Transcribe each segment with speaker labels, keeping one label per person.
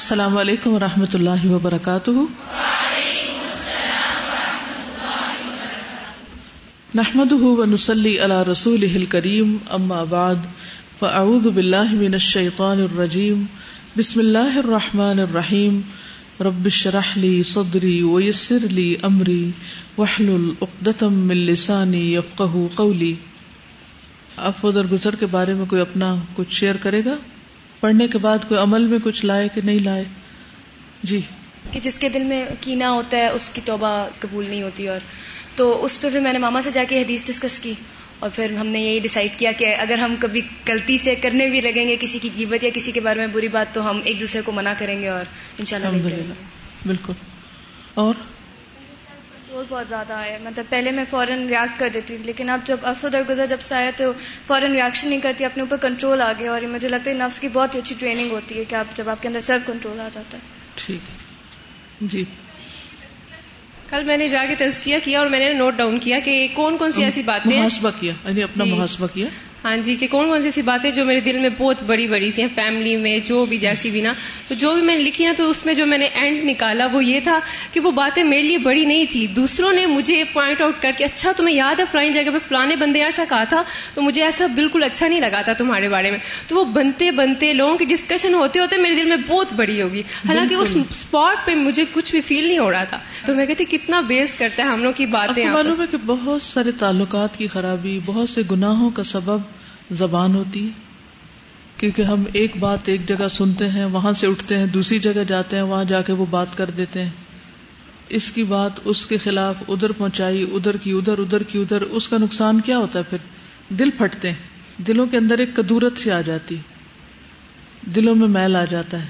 Speaker 1: السلام علیکم و رحمۃ اللہ وبرکاتہ۔ نحمد ونسلی علی رسول کریم اما بعد، فاعوذ باللہ من الشیطان الرجیم، بسم اللہ الرحمن الرحیم، رب شرح لی صدری ویسر لی امری وحلل اقدتم من لسانی یفقہ قولی۔ اب ادھر گزر کے بارے میں کوئی اپنا کچھ شیئر کرے گا؟ پڑھنے کے بعد کوئی عمل میں کچھ لائے کہ نہیں لائے؟ جی۔
Speaker 2: کہ جس کے دل میں کینا ہوتا ہے اس کی توبہ قبول نہیں ہوتی اور تو اس پہ پھر میں نے ماما سے جا کے حدیث ڈسکس کی اور پھر ہم نے یہی ڈیسائیڈ کیا کہ اگر ہم کبھی غلطی سے کرنے بھی لگیں گے کسی کی قیمت یا کسی کے بارے میں بری بات تو ہم ایک دوسرے کو منع کریں گے اور ان شاء اللہ
Speaker 1: بالکل۔ اور؟
Speaker 2: کنٹرول بہت زیادہ آیا مطلب پہلے میں فوراً ریاکٹ کر دیتی تھی لیکن اب جب افد اور گزر جب سے آیا تو فوراً ریاکشن نہیں کرتی اپنے اوپر کنٹرول آ گیا اور مجھے لگتا ہے نفس کی بہت اچھی ٹریننگ ہوتی ہے کہ آپ جب آپ کے اندر سیلف کنٹرول آ جاتا ہے۔
Speaker 1: ٹھیک ہے۔ جی۔
Speaker 3: کل میں نے جا کے تزکیہ کیا اور میں نے نوٹ ڈاؤن کیا کہ کون کون سی ایسی باتیں
Speaker 1: محاسبہ کیا یعنی اپنا
Speaker 3: جی۔
Speaker 1: محاسبہ کیا۔
Speaker 3: ہاں جی کہ کون کون سی ایسی باتیں جو میرے دل میں بہت بڑی بڑی سی ہیں فیملی میں جو بھی جیسی بھی نا۔ تو جو بھی میں نے لکھی نا تو اس میں جو میں نے اینڈ نکالا وہ یہ تھا کہ وہ باتیں میرے لیے بڑی نہیں تھی۔ دوسروں نے مجھے پوائنٹ آؤٹ کر کے اچھا تمہیں یاد ہے فلانی جگہ پہ فلانے بندے ایسا کہا تھا تو مجھے ایسا بالکل اچھا نہیں لگا تھا تمہارے بارے میں۔ تو وہ بنتے بنتے لوگوں کی ڈسکشن ہوتے ہوتے میرے دل میں بہت بڑی ہوگی حالانکہ اس اسپاٹ پہ مجھے کچھ بھی فیل نہیں ہو رہا تھا۔ تو میں کہتی کتنا بیس کرتا ہے ہم لوگ کی باتیں
Speaker 1: معلوم ہے کہ بہت سارے تعلقات کی خرابی بہت سے گناہوں کا سبب زبان ہوتی ہے۔ کیونکہ ہم ایک بات ایک جگہ سنتے ہیں، وہاں سے اٹھتے ہیں، دوسری جگہ جاتے ہیں، وہاں جا کے وہ بات کر دیتے ہیں۔ اس کی بات اس کے خلاف ادھر پہنچائی، ادھر کی، ادھر ادھر کی، ادھر۔ اس کا نقصان کیا ہوتا ہے؟ پھر دل پھٹتے ہیں۔ دلوں کے اندر ایک کدورت سی آ جاتی دلوں میں میل آ جاتا ہے۔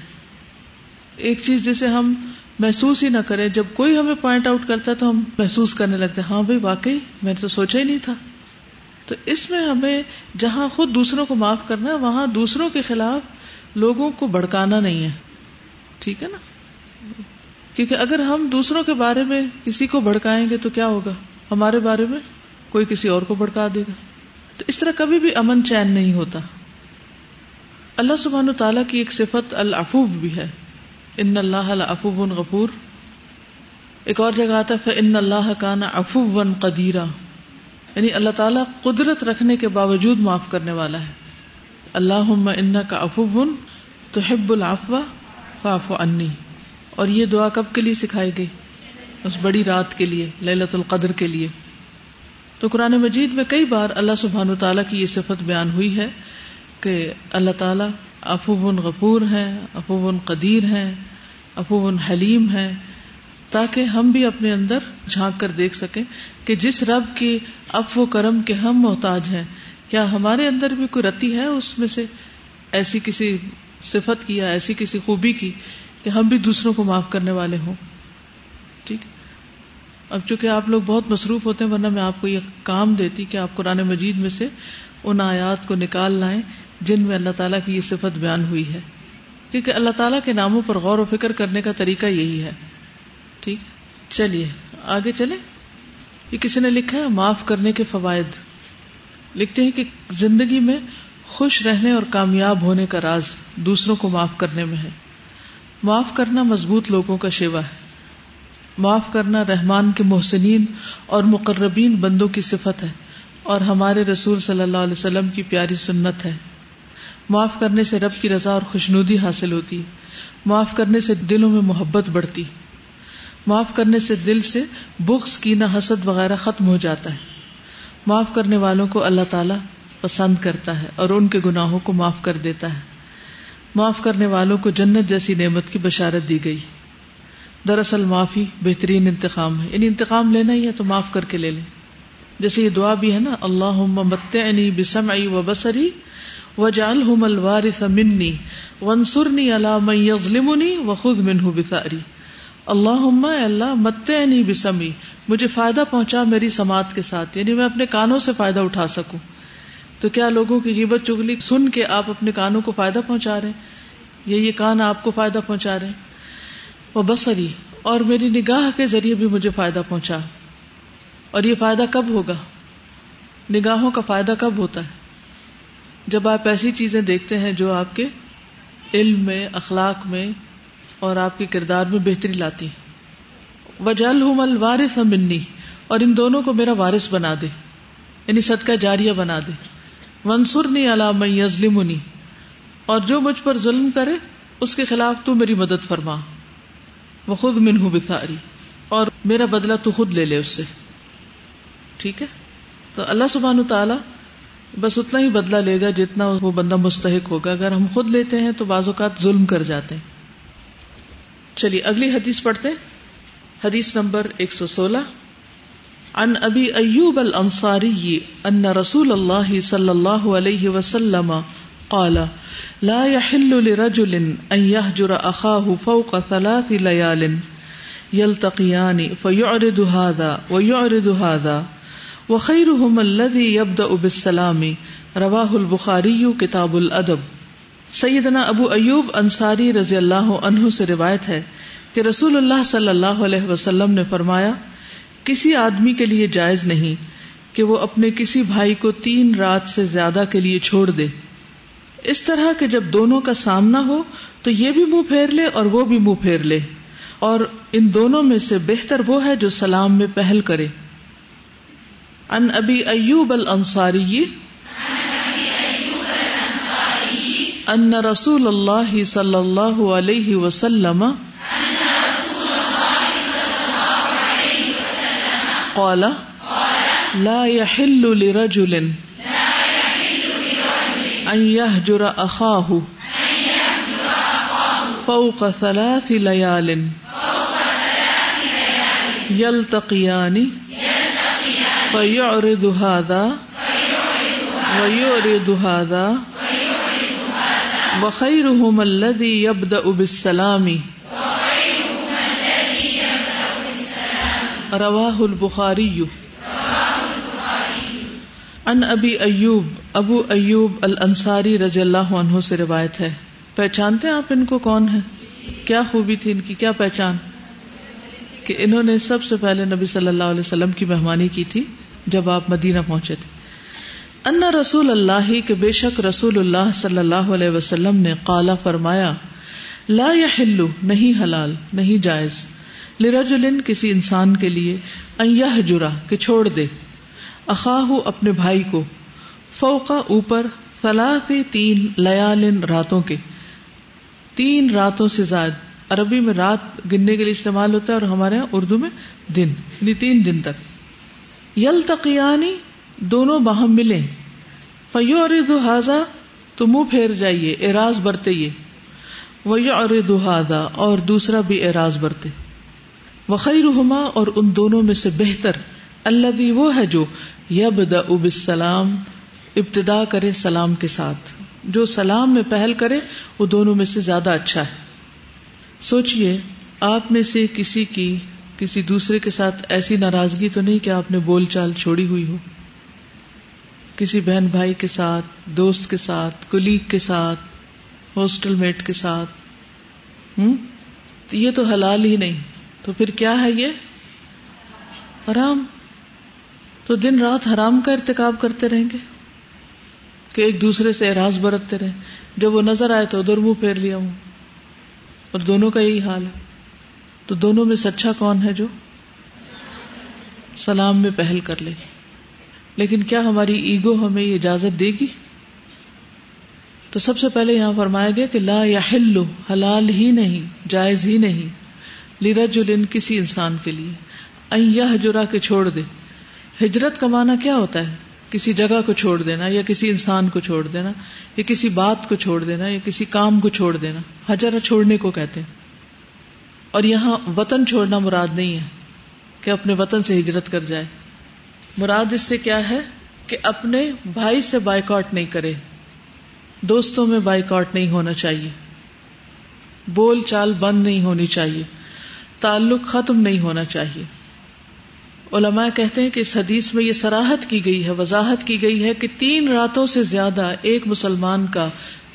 Speaker 1: ایک چیز جسے ہم محسوس ہی نہ کریں، جب کوئی ہمیں پوائنٹ آؤٹ کرتا ہے تو ہم محسوس کرنے لگتے ہیں ہاں بھائی، واقعی میں نے تو سوچا ہی نہیں تھا۔ تو اس میں ہمیں جہاں خود دوسروں کو معاف کرنا ہے، وہاں دوسروں کے خلاف لوگوں کو بڑکانا نہیں ہے۔ ٹھیک ہے نا؟ کیونکہ اگر ہم دوسروں کے بارے میں کسی کو بھڑکائیں گے تو کیا ہوگا؟ ہمارے بارے میں کوئی کسی اور کو بھڑکا دے گا۔ تو اس طرح کبھی بھی امن چین نہیں ہوتا۔ اللہ سبحان و تعالیٰ کی ایک صفت العفوف بھی ہے۔ ان اللہ افوب غفور۔ ایک اور جگہ آتا ہے ان اللہ کا نا افو قدیرہ یعنی اللہ تعالیٰ قدرت رکھنے کے باوجود معاف کرنے والا ہے۔ اللہ ان کا افن تو حب الافوا فاف انی اور یہ دعا کب کے لیے سکھائی گئی؟ اس بڑی رات کے لیے للت القدر کے لیے۔ تو قرآن مجید میں کئی بار اللہ سبحان و تعالیٰ کی یہ صفت بیان ہوئی ہے کہ اللہ تعالیٰ افوبن غفور ہیں افوبن قدیر ہیں افوبن حلیم ہیں۔ تاکہ ہم بھی اپنے اندر جھانک کر دیکھ سکیں کہ جس رب کی اف و کرم کے ہم محتاج ہیں، کیا ہمارے اندر بھی کوئی رتی ہے اس میں سے؟ ایسی کسی صفت کی یا ایسی کسی خوبی کی کہ ہم بھی دوسروں کو معاف کرنے والے ہوں۔ ٹھیک۔ اب چونکہ آپ لوگ بہت مصروف ہوتے ہیں، ورنہ میں آپ کو یہ کام دیتی کہ آپ قرآن مجید میں سے ان آیات کو نکال لائیں جن میں اللہ تعالیٰ کی یہ صفت بیان ہوئی ہے۔ کیونکہ اللہ تعالیٰ کے ناموں پر غور و فکر کرنے کا طریقہ یہی ہے۔ ٹھیک چلیے، آگے چلے یہ کسی نے لکھا ہے، معاف کرنے کے فوائد۔ لکھتے ہیں کہ زندگی میں خوش رہنے اور کامیاب ہونے کا راز دوسروں کو معاف کرنے میں ہے۔ معاف کرنا مضبوط لوگوں کا شیوا ہے۔ معاف کرنا رحمان کے محسنین اور مقربین بندوں کی صفت ہے اور ہمارے رسول صلی اللہ علیہ وسلم کی پیاری سنت ہے۔ معاف کرنے سے رب کی رضا اور خوشنودی حاصل ہوتی ہے۔ معاف کرنے سے دلوں میں محبت بڑھتی۔ معاف کرنے سے دل سے بخس کینا حسد وغیرہ ختم ہو جاتا ہے۔ معاف کرنے والوں کو اللہ تعالی پسند کرتا ہے اور ان کے گناہوں کو معاف کر دیتا ہے۔ معاف کرنے والوں کو جنت جیسی نعمت کی بشارت دی گئی۔ دراصل معافی بہترین انتقام ہے۔ یعنی انتقام لینا ہی ہے تو معاف کر کے لے لیں۔ جیسے یہ دعا بھی ہے نا اللہ مت بسم و بسری و جال الوارث منی ونسرنی اللہ میں و خود منہ بساری اللہ اللہ مت نہیں بسمی، مجھے فائدہ پہنچا میری سماعت کے ساتھ یعنی میں اپنے کانوں سے فائدہ اٹھا سکوں۔ تو کیا لوگوں کی غیبت چگلی سن کے آپ اپنے کانوں کو فائدہ پہنچا رہے ہیں؟ یا یہ کان آپ کو فائدہ پہنچا رہے ہیں؟ وہ بسری اور میری نگاہ کے ذریعے بھی مجھے فائدہ پہنچا۔ اور یہ فائدہ کب ہوگا؟ نگاہوں کا فائدہ کب ہوتا ہے؟ جب آپ ایسی چیزیں دیکھتے ہیں جو آپ کے علم میں، اخلاق میں اور آپ کے کردار میں بہتری لاتی وجل ہوں الوارث منی اور ان دونوں کو میرا وارث بنا دے۔ یعنی صدقہ جاریہ بنا دے۔ ونسرنی علام یزلمنی اور جو مجھ پر ظلم کرے، اس کے خلاف تو میری مدد فرما۔ وہ خود من ہوں بساری اور میرا بدلہ تو خود لے لے اس سے۔ ٹھیک ہے؟ تو اللہ سبحان تعالی بس اتنا ہی بدلہ لے گا جتنا وہ بندہ مستحق ہوگا۔ اگر ہم خود لیتے ہیں تو بعض اوقات ظلم کر جاتے ہیں۔ چلیے، اگلی حدیث پڑھتے حدیث نمبر ایک سو سولہ۔ ان ابی ایوب الانصاری ان رسول اللہ صلی اللہ علیہ وسلم قال، لا يحل لرجل ان يهجر اخاه فوق ثلاث ليال يلتقيان فيعرض هذا ويعرض هذا وخيرهم الذي يبدا بالسلام۔ رواه البخاري كتاب الادب۔ سیدنا ابو ایوب انصاری رضی اللہ عنہ سے روایت ہے کہ رسول اللہ صلی اللہ علیہ وسلم نے فرمایا، کسی آدمی کے لیے جائز نہیں کہ وہ اپنے کسی بھائی کو تین رات سے زیادہ کے لیے چھوڑ دے۔ اس طرح کہ جب دونوں کا سامنا ہو تو یہ بھی منہ پھیر لے اور وہ بھی منہ پھیر لے۔ اور ان دونوں میں سے بہتر وہ ہے جو سلام میں پہل کرے۔ ان ابی ایوب الانصاری ان رسول اللہ صلی اللہ علیہ وسلم قال، لا يحل لرجل ان يهجر اخاه فوق ثلاث ليال يلتقيان فيعرض هذا ويعرض هذا وخيرهم الذي يبدأ بالسلام رواہ البخاری ان ابی ایوب ابو ایوب الانصاری رضی اللہ عنہ سے روایت ہے۔ پہچانتے ہیں آپ ان کو کون ہے کیا خوبی تھی ان کی؟ کیا پہچان؟ کہ انہوں نے سب سے پہلے نبی صلی اللہ علیہ وسلم کی مہمانی کی تھی جب آپ مدینہ پہنچے تھے۔ ان رسول اللہ کے بے شک رسول اللہ صلی اللہ علیہ وسلم نے قالا فرمایا، لا یا ہلو نہیں حلال، نہیں جائز۔ لرجلن، کسی انسان کے لیے ایہ جرا کہ چھوڑ دے۔ اخاہ اپنے بھائی کو۔ فوقا، اوپر فلاح تین لیالن راتوں کے۔ تین راتوں سے زائد۔ عربی میں رات گننے کے لیے استعمال ہوتا ہے اور ہمارے یہاں اردو میں دن یعنی تین دن تک۔ یل تقیانی دونوں باہم ملے فیو اور دہذا تو منہ پھیر جائیے اراض برتے یہ۔ وہ اور دہذا اور دوسرا بھی اراض برتے۔ وخیر اور ان دونوں میں سے بہتر۔ اللہ بھی وہ ہے جو یب دا اب السلام ابتدا کرے سلام کے ساتھ۔ جو سلام میں پہل کرے، وہ دونوں میں سے زیادہ اچھا ہے۔ سوچئے، آپ میں سے کسی کی، کسی دوسرے کے ساتھ ایسی ناراضگی تو نہیں کہ آپ نے بول چال چھوڑی ہوئی ہو۔ کسی بہن بھائی کے ساتھ، دوست کے ساتھ، کلیگ کے ساتھ، ہاسٹل میٹ کے ساتھ، ہوں؟ یہ تو حلال ہی نہیں۔ تو پھر کیا ہے یہ؟ حرام۔ تو دن رات حرام کا ارتکاب کرتے رہیں گے؟ کہ ایک دوسرے سے اراض برتتے رہے جب وہ نظر آئے تو ادھر منہ پھیر لیا ہوں۔ اور دونوں کا یہی حال ہے۔ تو دونوں میں سچا اچھا کون ہے جو؟ سلام میں پہل کر لے۔ لیکن کیا ہماری ایگو ہمیں یہ اجازت دے گی؟ تو سب سے پہلے یہاں فرمایا گیا کہ لا یا ہلو حلال ہی نہیں، جائز ہی نہیں لیرجلن کسی انسان کے لیے۔ جرا کے چھوڑ دے۔ ہجرت کا معنی کیا ہوتا ہے؟ کسی جگہ کو چھوڑ دینا یا کسی انسان کو چھوڑ دینا، یا کسی بات کو چھوڑ دینا، یا کسی کام کو چھوڑ دینا۔ ہجرا چھوڑنے کو کہتے ہیں۔ اور یہاں وطن چھوڑنا مراد نہیں ہے کہ اپنے وطن سے ہجرت کر جائے۔ مراد اس سے کیا ہے کہ اپنے بھائی سے بائیکاٹ نہیں کرے۔ دوستوں میں بائیکاٹ نہیں ہونا چاہیے۔ بول چال بند نہیں ہونی چاہیے۔ تعلق ختم نہیں ہونا چاہیے۔ علماء کہتے ہیں کہ اس حدیث میں یہ سراہد کی گئی ہے، وضاحت کی گئی ہے کہ تین راتوں سے زیادہ ایک مسلمان کا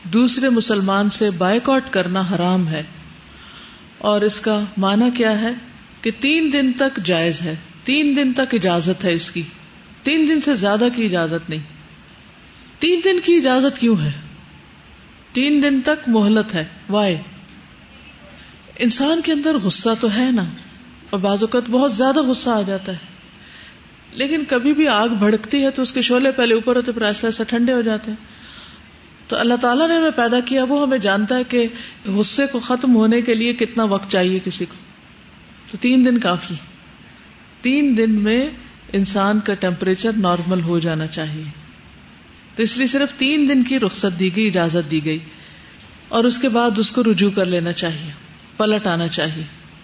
Speaker 1: دوسرے مسلمان سے بائک کرنا حرام ہے۔ اور اس کا معنی کیا ہے کہ تین دن تک جائز ہے۔ تین دن تک اجازت ہے اس کی۔ تین دن سے زیادہ کی اجازت نہیں۔ تین دن کی اجازت کیوں ہے؟ تین دن تک مہلت ہے۔ وائے انسان کے اندر غصہ تو ہے نا، اور بعض اوقات بہت زیادہ غصہ آ جاتا ہے۔ لیکن کبھی بھی آگ بھڑکتی ہے تو اس کے شعلے پہلے اوپر ہوتے، پھر ایسا ایسا ٹھنڈے ہو جاتے۔ ہیں تو اللہ تعالیٰ نے ہمیں پیدا کیا، وہ ہمیں جانتا ہے کہ غصے کو ختم ہونے کے لیے کتنا وقت چاہیے کسی کو۔ تو تین دن کافی۔ تین دن میں انسان کا ٹیمپریچر نارمل ہو جانا چاہیے۔ تو اس لیے صرف تین دن کی رخصت دی گئی، اجازت دی گئی۔ اور اس کے بعد اس کو رجوع کر لینا چاہیے، پلٹ آنا چاہیے۔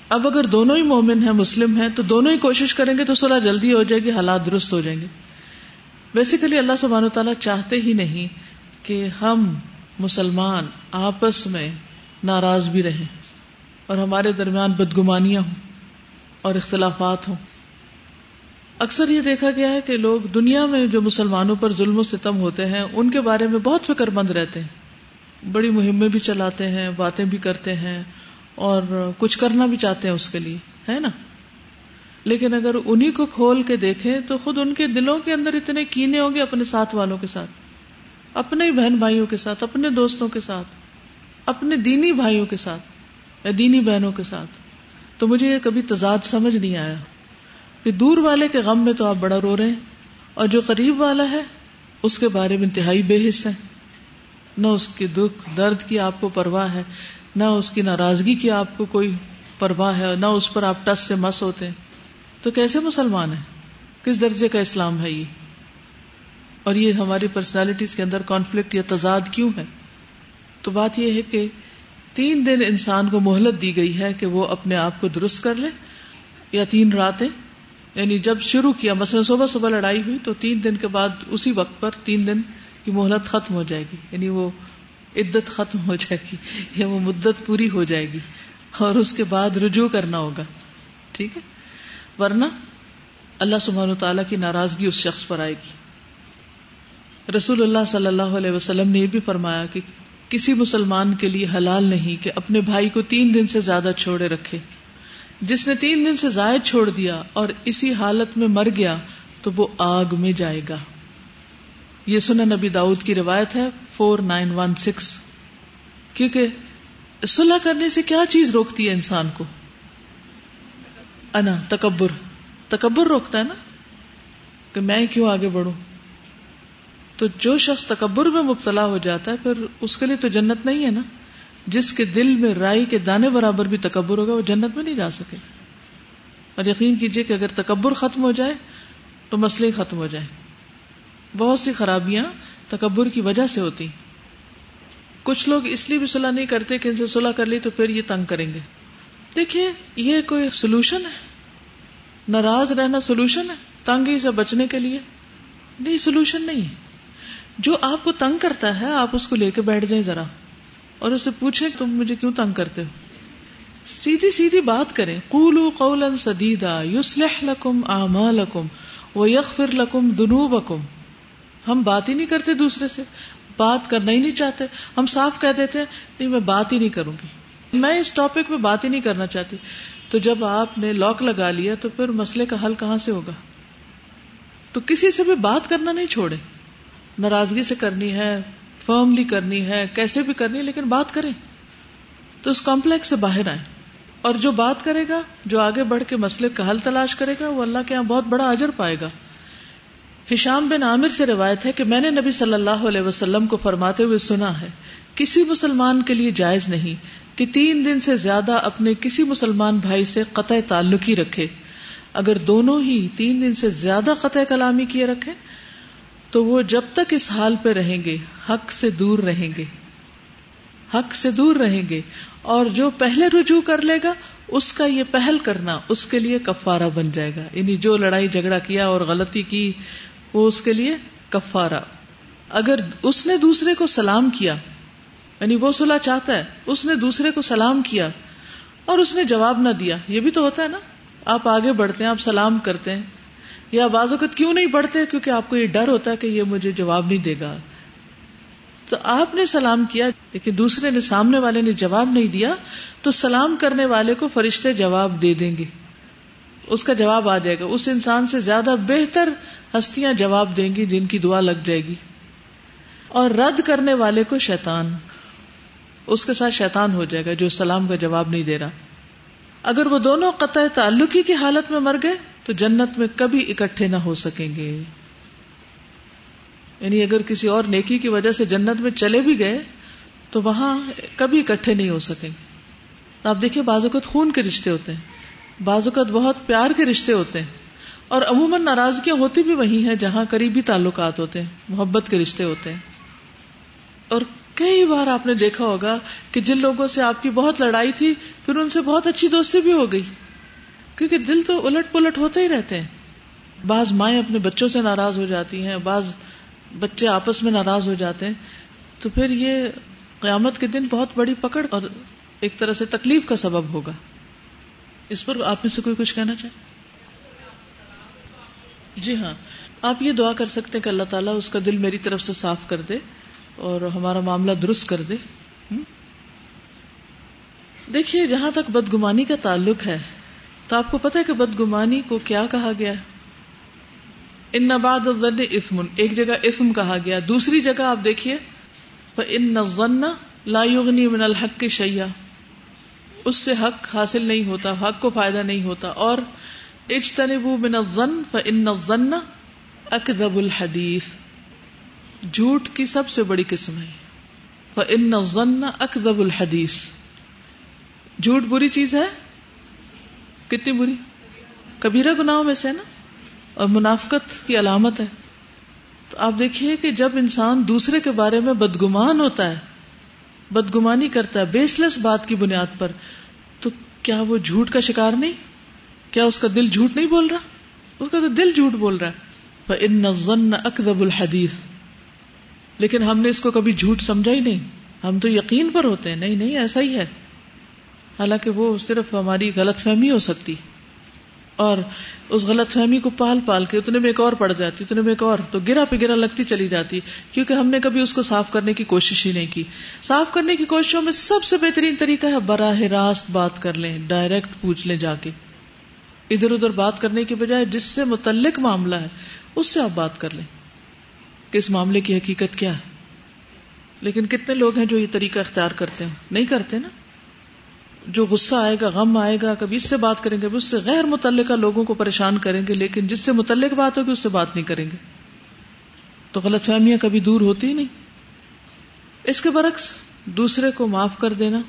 Speaker 1: اب اگر دونوں ہی مومن ہیں، مسلم ہیں، تو دونوں ہی کوشش کریں گے تو صلاح جلدی ہو جائے گی، حالات درست ہو جائیں گے۔ بیسیکلی اللہ سبحانہ تعالیٰ چاہتے ہی نہیں کہ ہم مسلمان آپس میں ناراض بھی رہیں اور ہمارے درمیان بدگمانیاں ہوں اور اختلافات ہوں۔ اکثر یہ دیکھا گیا ہے کہ لوگ دنیا میں جو مسلمانوں پر ظلم و ستم ہوتے ہیں، ان کے بارے میں بہت فکر مند رہتے ہیں۔ بڑی مہمیں بھی چلاتے ہیں، باتیں بھی کرتے ہیں اور کچھ کرنا بھی چاہتے ہیں اس کے لیے، ہے نا؟ لیکن اگر انہیں کو کھول کے دیکھیں تو خود ان کے دلوں کے اندر اتنے کینے ہوں گے اپنے ساتھ والوں کے ساتھ، اپنے ہی بہن بھائیوں کے ساتھ، اپنے دوستوں کے ساتھ، اپنے دینی بھائیوں کے ساتھ یا دینی بہنوں کے ساتھ۔ تو مجھے یہ کبھی تضاد سمجھ نہیں آیا۔ کہ دور والے کے غم میں تو آپ بڑا رو رہے ہیں، اور جو قریب والا ہے، اس کے بارے میں انتہائی بے حص ہے نہ اس کے دکھ، درد کی آپ کو پرواہ ہے، نہ اس کی ناراضگی کی آپ کو کوئی پرواہ ہے نہ اس پر آپ ٹس سے مس ہوتے ہیں۔ تو کیسے مسلمان ہیں؟ کس درجے کا اسلام ہے یہ؟ اور یہ ہماری پرسنالٹیز کے اندر کانفلکٹ یا تضاد کیوں ہے؟ تو بات یہ ہے کہ تین دن انسان کو مہلت دی گئی ہے کہ وہ اپنے آپ کو درست کر لے، یا تین راتیں یعنی جب شروع کیا، مثلا صبح صبح لڑائی ہوئی تو تین دن کے بعد اسی وقت پر تین دن کی مہلت ختم ہو جائے گی۔ یعنی وہ عدت ختم ہو جائے گی، یا وہ مدت پوری ہو جائے گی اور اس کے بعد رجوع کرنا ہوگا۔ ٹھیک ہے؟ ورنہ اللہ سبحان و تعالیٰ کی ناراضگی اس شخص پر آئے گی۔ رسول اللہ صلی اللہ علیہ وسلم نے یہ بھی فرمایا کہ کسی مسلمان کے لیے حلال نہیں کہ اپنے بھائی کو تین دن سے زیادہ چھوڑے رکھے۔ جس نے تین دن سے زائد چھوڑ دیا اور اسی حالت میں مر گیا تو وہ آگ میں جائے گا۔ یہ سنا نبی داؤد کی روایت ہے فور نائن ون سکس کیونکہ صلح کرنے سے کیا چیز روکتی ہے انسان کو؟ انا، تکبر۔ تکبر روکتا ہے نا؟ کہ میں کیوں آگے بڑھوں؟ تو جو شخص تکبر میں مبتلا ہو جاتا ہے، پھر اس کے لیے تو جنت نہیں ہے نا؟ جس کے دل میں رائی کے دانے برابر بھی تکبر ہوگا، وہ جنت میں نہیں جا سکے۔ اور یقین کیجیے کہ اگر تکبر ختم ہو جائے، تو مسئلے ختم ہو جائے بہت سی خرابیاں تکبر کی وجہ سے ہوتی۔ کچھ لوگ اس لیے بھی صلاح نہیں کرتے کہ ان سے صلاح کر لی تو پھر یہ تنگ کریں گے۔ دیکھیے، یہ کوئی سولوشن ہے؟ ناراض رہنا سولوشن ہے؟ تنگ سے بچنے کے لیے؟ نہیں سولوشن نہیں۔ جو آپ کو تنگ کرتا ہے، آپ اس کو لے کے بیٹھ جائیں ذرا۔ اور اسے پوچھے تم مجھے کیوں تنگ کرتے ہو؟ سیدھی سیدھی بات کریں۔ قولو قولا سدیدا، یصلح لکم اعمالکم ویغفر لکم ذنوبکم۔ ہم بات ہی نہیں کرتے دوسرے سے۔ بات کرنا ہی نہیں چاہتے۔ ہم صاف کہہ دیتے ہیں، نہیں میں بات ہی نہیں کروں گی۔ میں اس ٹاپک پہ بات ہی نہیں کرنا چاہتی۔ تو جب آپ نے لاک لگا لیا، تو پھر مسئلے کا حل کہاں سے ہوگا؟ تو کسی سے بھی بات کرنا نہیں چھوڑے ناراضگی سے کرنی ہے۔ فرملی کرنی ہے، کیسے بھی کرنی ہے، لیکن بات کریں۔ تو اس کمپلیکس سے باہر آئے اور جو بات کرے گا، جو آگے بڑھ کے مسئلے کا حل تلاش کرے گا، وہ اللہ کے یہاں بہت بڑا اجر پائے گا۔ ہشام بن عامر سے روایت ہے کہ میں نے نبی صلی اللہ علیہ وسلم کو فرماتے ہوئے سنا ہے، کسی مسلمان کے لیے جائز نہیں کہ تین دن سے زیادہ اپنے کسی مسلمان بھائی سے قطع تعلق ہی رکھے۔ اگر دونوں ہی تین دن سے زیادہ قطع کلامی کیے رکھے تو وہ جب تک اس حال پہ رہیں گے، حق سے دور رہیں گے۔ حق سے دور رہیں گے۔ اور جو pہلے رجوع کر لے گا، اس کا یہ پہل کرنا اس کے لیے کفارہ بن جائے گا۔ یعنی جو لڑائی جھگڑا کیا اور غلطی کی، وہ اس کے لیے کفارہ۔ اگر اس نے دوسرے کو سلام کیا یعنی وہ صلاح چاہتا ہے، اس نے دوسرے کو سلام کیا اور اس نے جواب نہ دیا، یہ بھی تو ہوتا ہے نا۔ آپ آگے بڑھتے ہیں، آپ سلام کرتے ہیں۔ یا بعض اوقات کیوں نہیں بڑھتے کیونکہ آپ کو یہ ڈر ہوتا ہے کہ یہ مجھے جواب نہیں دے گا۔ تو آپ نے سلام کیا، لیکن دوسرے نے سامنے والے نے جواب نہیں دیا، تو سلام کرنے والے کو فرشتے جواب دے دیں گے۔ اس کا جواب آ جائے گا۔ اس انسان سے زیادہ بہتر ہستیاں جواب دیں گی، جن کی دعا لگ جائے گی۔ اور رد کرنے والے کو شیطان۔ اس کے ساتھ شیطان ہو جائے گا جو سلام کا جواب نہیں دے رہا۔ اگر وہ دونوں قطع تعلقی کی حالت میں مر گئے تو جنت میں کبھی اکٹھے نہ ہو سکیں گے۔ یعنی اگر کسی اور نیکی کی وجہ سے جنت میں چلے بھی گئے، تو وہاں کبھی اکٹھے نہیں ہو سکیں۔ گے آپ دیکھیے، بعض اوقات خون کے رشتے ہوتے ہیں۔ بعض اوقات بہت پیار کے رشتے ہوتے ہیں۔ اور عموماً ناراضگیاں ہوتی بھی وہی ہیں جہاں قریبی تعلقات ہوتے ہیں، محبت کے رشتے ہوتے ہیں۔ اور کئی بار آپ نے دیکھا ہوگا کہ جن لوگوں سے آپ کی بہت لڑائی تھی، پھر ان سے بہت اچھی دوستی بھی ہو گئی۔ کیونکہ دل تو الٹ پلٹ ہوتے ہی رہتے ہیں۔ بعض مائیں اپنے بچوں سے ناراض ہو جاتی ہیں، بعض بچے آپس میں ناراض ہو جاتے ہیں۔ تو پھر یہ قیامت کے دن بہت بڑی پکڑ اور ایک طرح سے تکلیف کا سبب ہوگا۔ اس پر آپ میں سے کوئی کچھ کہنا چاہے؟ جی ہاں۔ آپ یہ دعا کر سکتے کہ اللہ تعالیٰ اس کا دل میری طرف سے صاف کر دے اور ہمارا معاملہ درست کر دے۔ دیکھیے، جہاں تک بدگمانی کا تعلق ہے تو آپ کو پتا ہے کہ بدگمانی کو کیا کہا گیا ان نباد اسم ایک جگہ اسم کہا گیا، دوسری جگہ آپ دیکھیے ان لا یغنی من الحق کے شیا اس سے حق حاصل نہیں ہوتا، حق کو فائدہ نہیں ہوتا۔ اور اجتنبو من الظن فان الظن اکذب الحدیث جھوٹ کی سب سے بڑی قسم ہے۔ فان الظن اکذب الحدیث جھوٹ بری چیز ہے؟ کتنی بری کبیرہ گناہوں میں سے نا؟ اور منافقت کی علامت ہے۔ تو آپ دیکھیے کہ جب انسان دوسرے کے بارے میں بدگمان ہوتا ہے، بدگمانی کرتا ہے بیس لیس بات کی بنیاد پر، تو کیا وہ جھوٹ کا شکار نہیں؟ کیا اس کا دل جھوٹ نہیں بول رہا؟ اس کا تو دل جھوٹ بول رہا ہے۔ ان اکدب الحدیث لیکن ہم نے اس کو کبھی جھوٹ سمجھا ہی نہیں۔ ہم تو یقین پر ہوتے ہیں۔ نہیں نہیں، ایسا ہی ہے۔ حالانکہ وہ صرف ہماری غلط فہمی ہو سکتی اور اس غلط فہمی کو پال پال کے اتنے میں ایک اور پڑ جاتی، اتنے میں ایک اور، تو گرا پہ گرا لگتی چلی جاتی، کیونکہ ہم نے کبھی اس کو صاف کرنے کی کوشش ہی نہیں کی۔ صاف کرنے کی کوششوں میں سب سے بہترین طریقہ ہے براہ راست بات کر لیں، ڈائریکٹ پوچھ لیں جا کے۔ ادھر ادھر بات کرنے کی بجائے جس سے متعلق معاملہ ہے، اس سے آپ بات کر لیں۔ کہ اس معاملے کی حقیقت کیا ہے؟ لیکن کتنے لوگ ہیں جو یہ طریقہ اختیار کرتے ہیں؟ نہیں کرتے نا؟ جو غصہ آئے گا، غم آئے گا، کبھی اس سے بات کریں گے اس سے غیر متعلقہ لوگوں کو پریشان کریں گے، لیکن جس سے متعلق بات ہوگی، اس سے بات نہیں کریں گے۔ تو غلط فہمیاں کبھی دور ہوتی ہی نہیں۔ اس کے برعکس، دوسرے کو معاف کر دینا،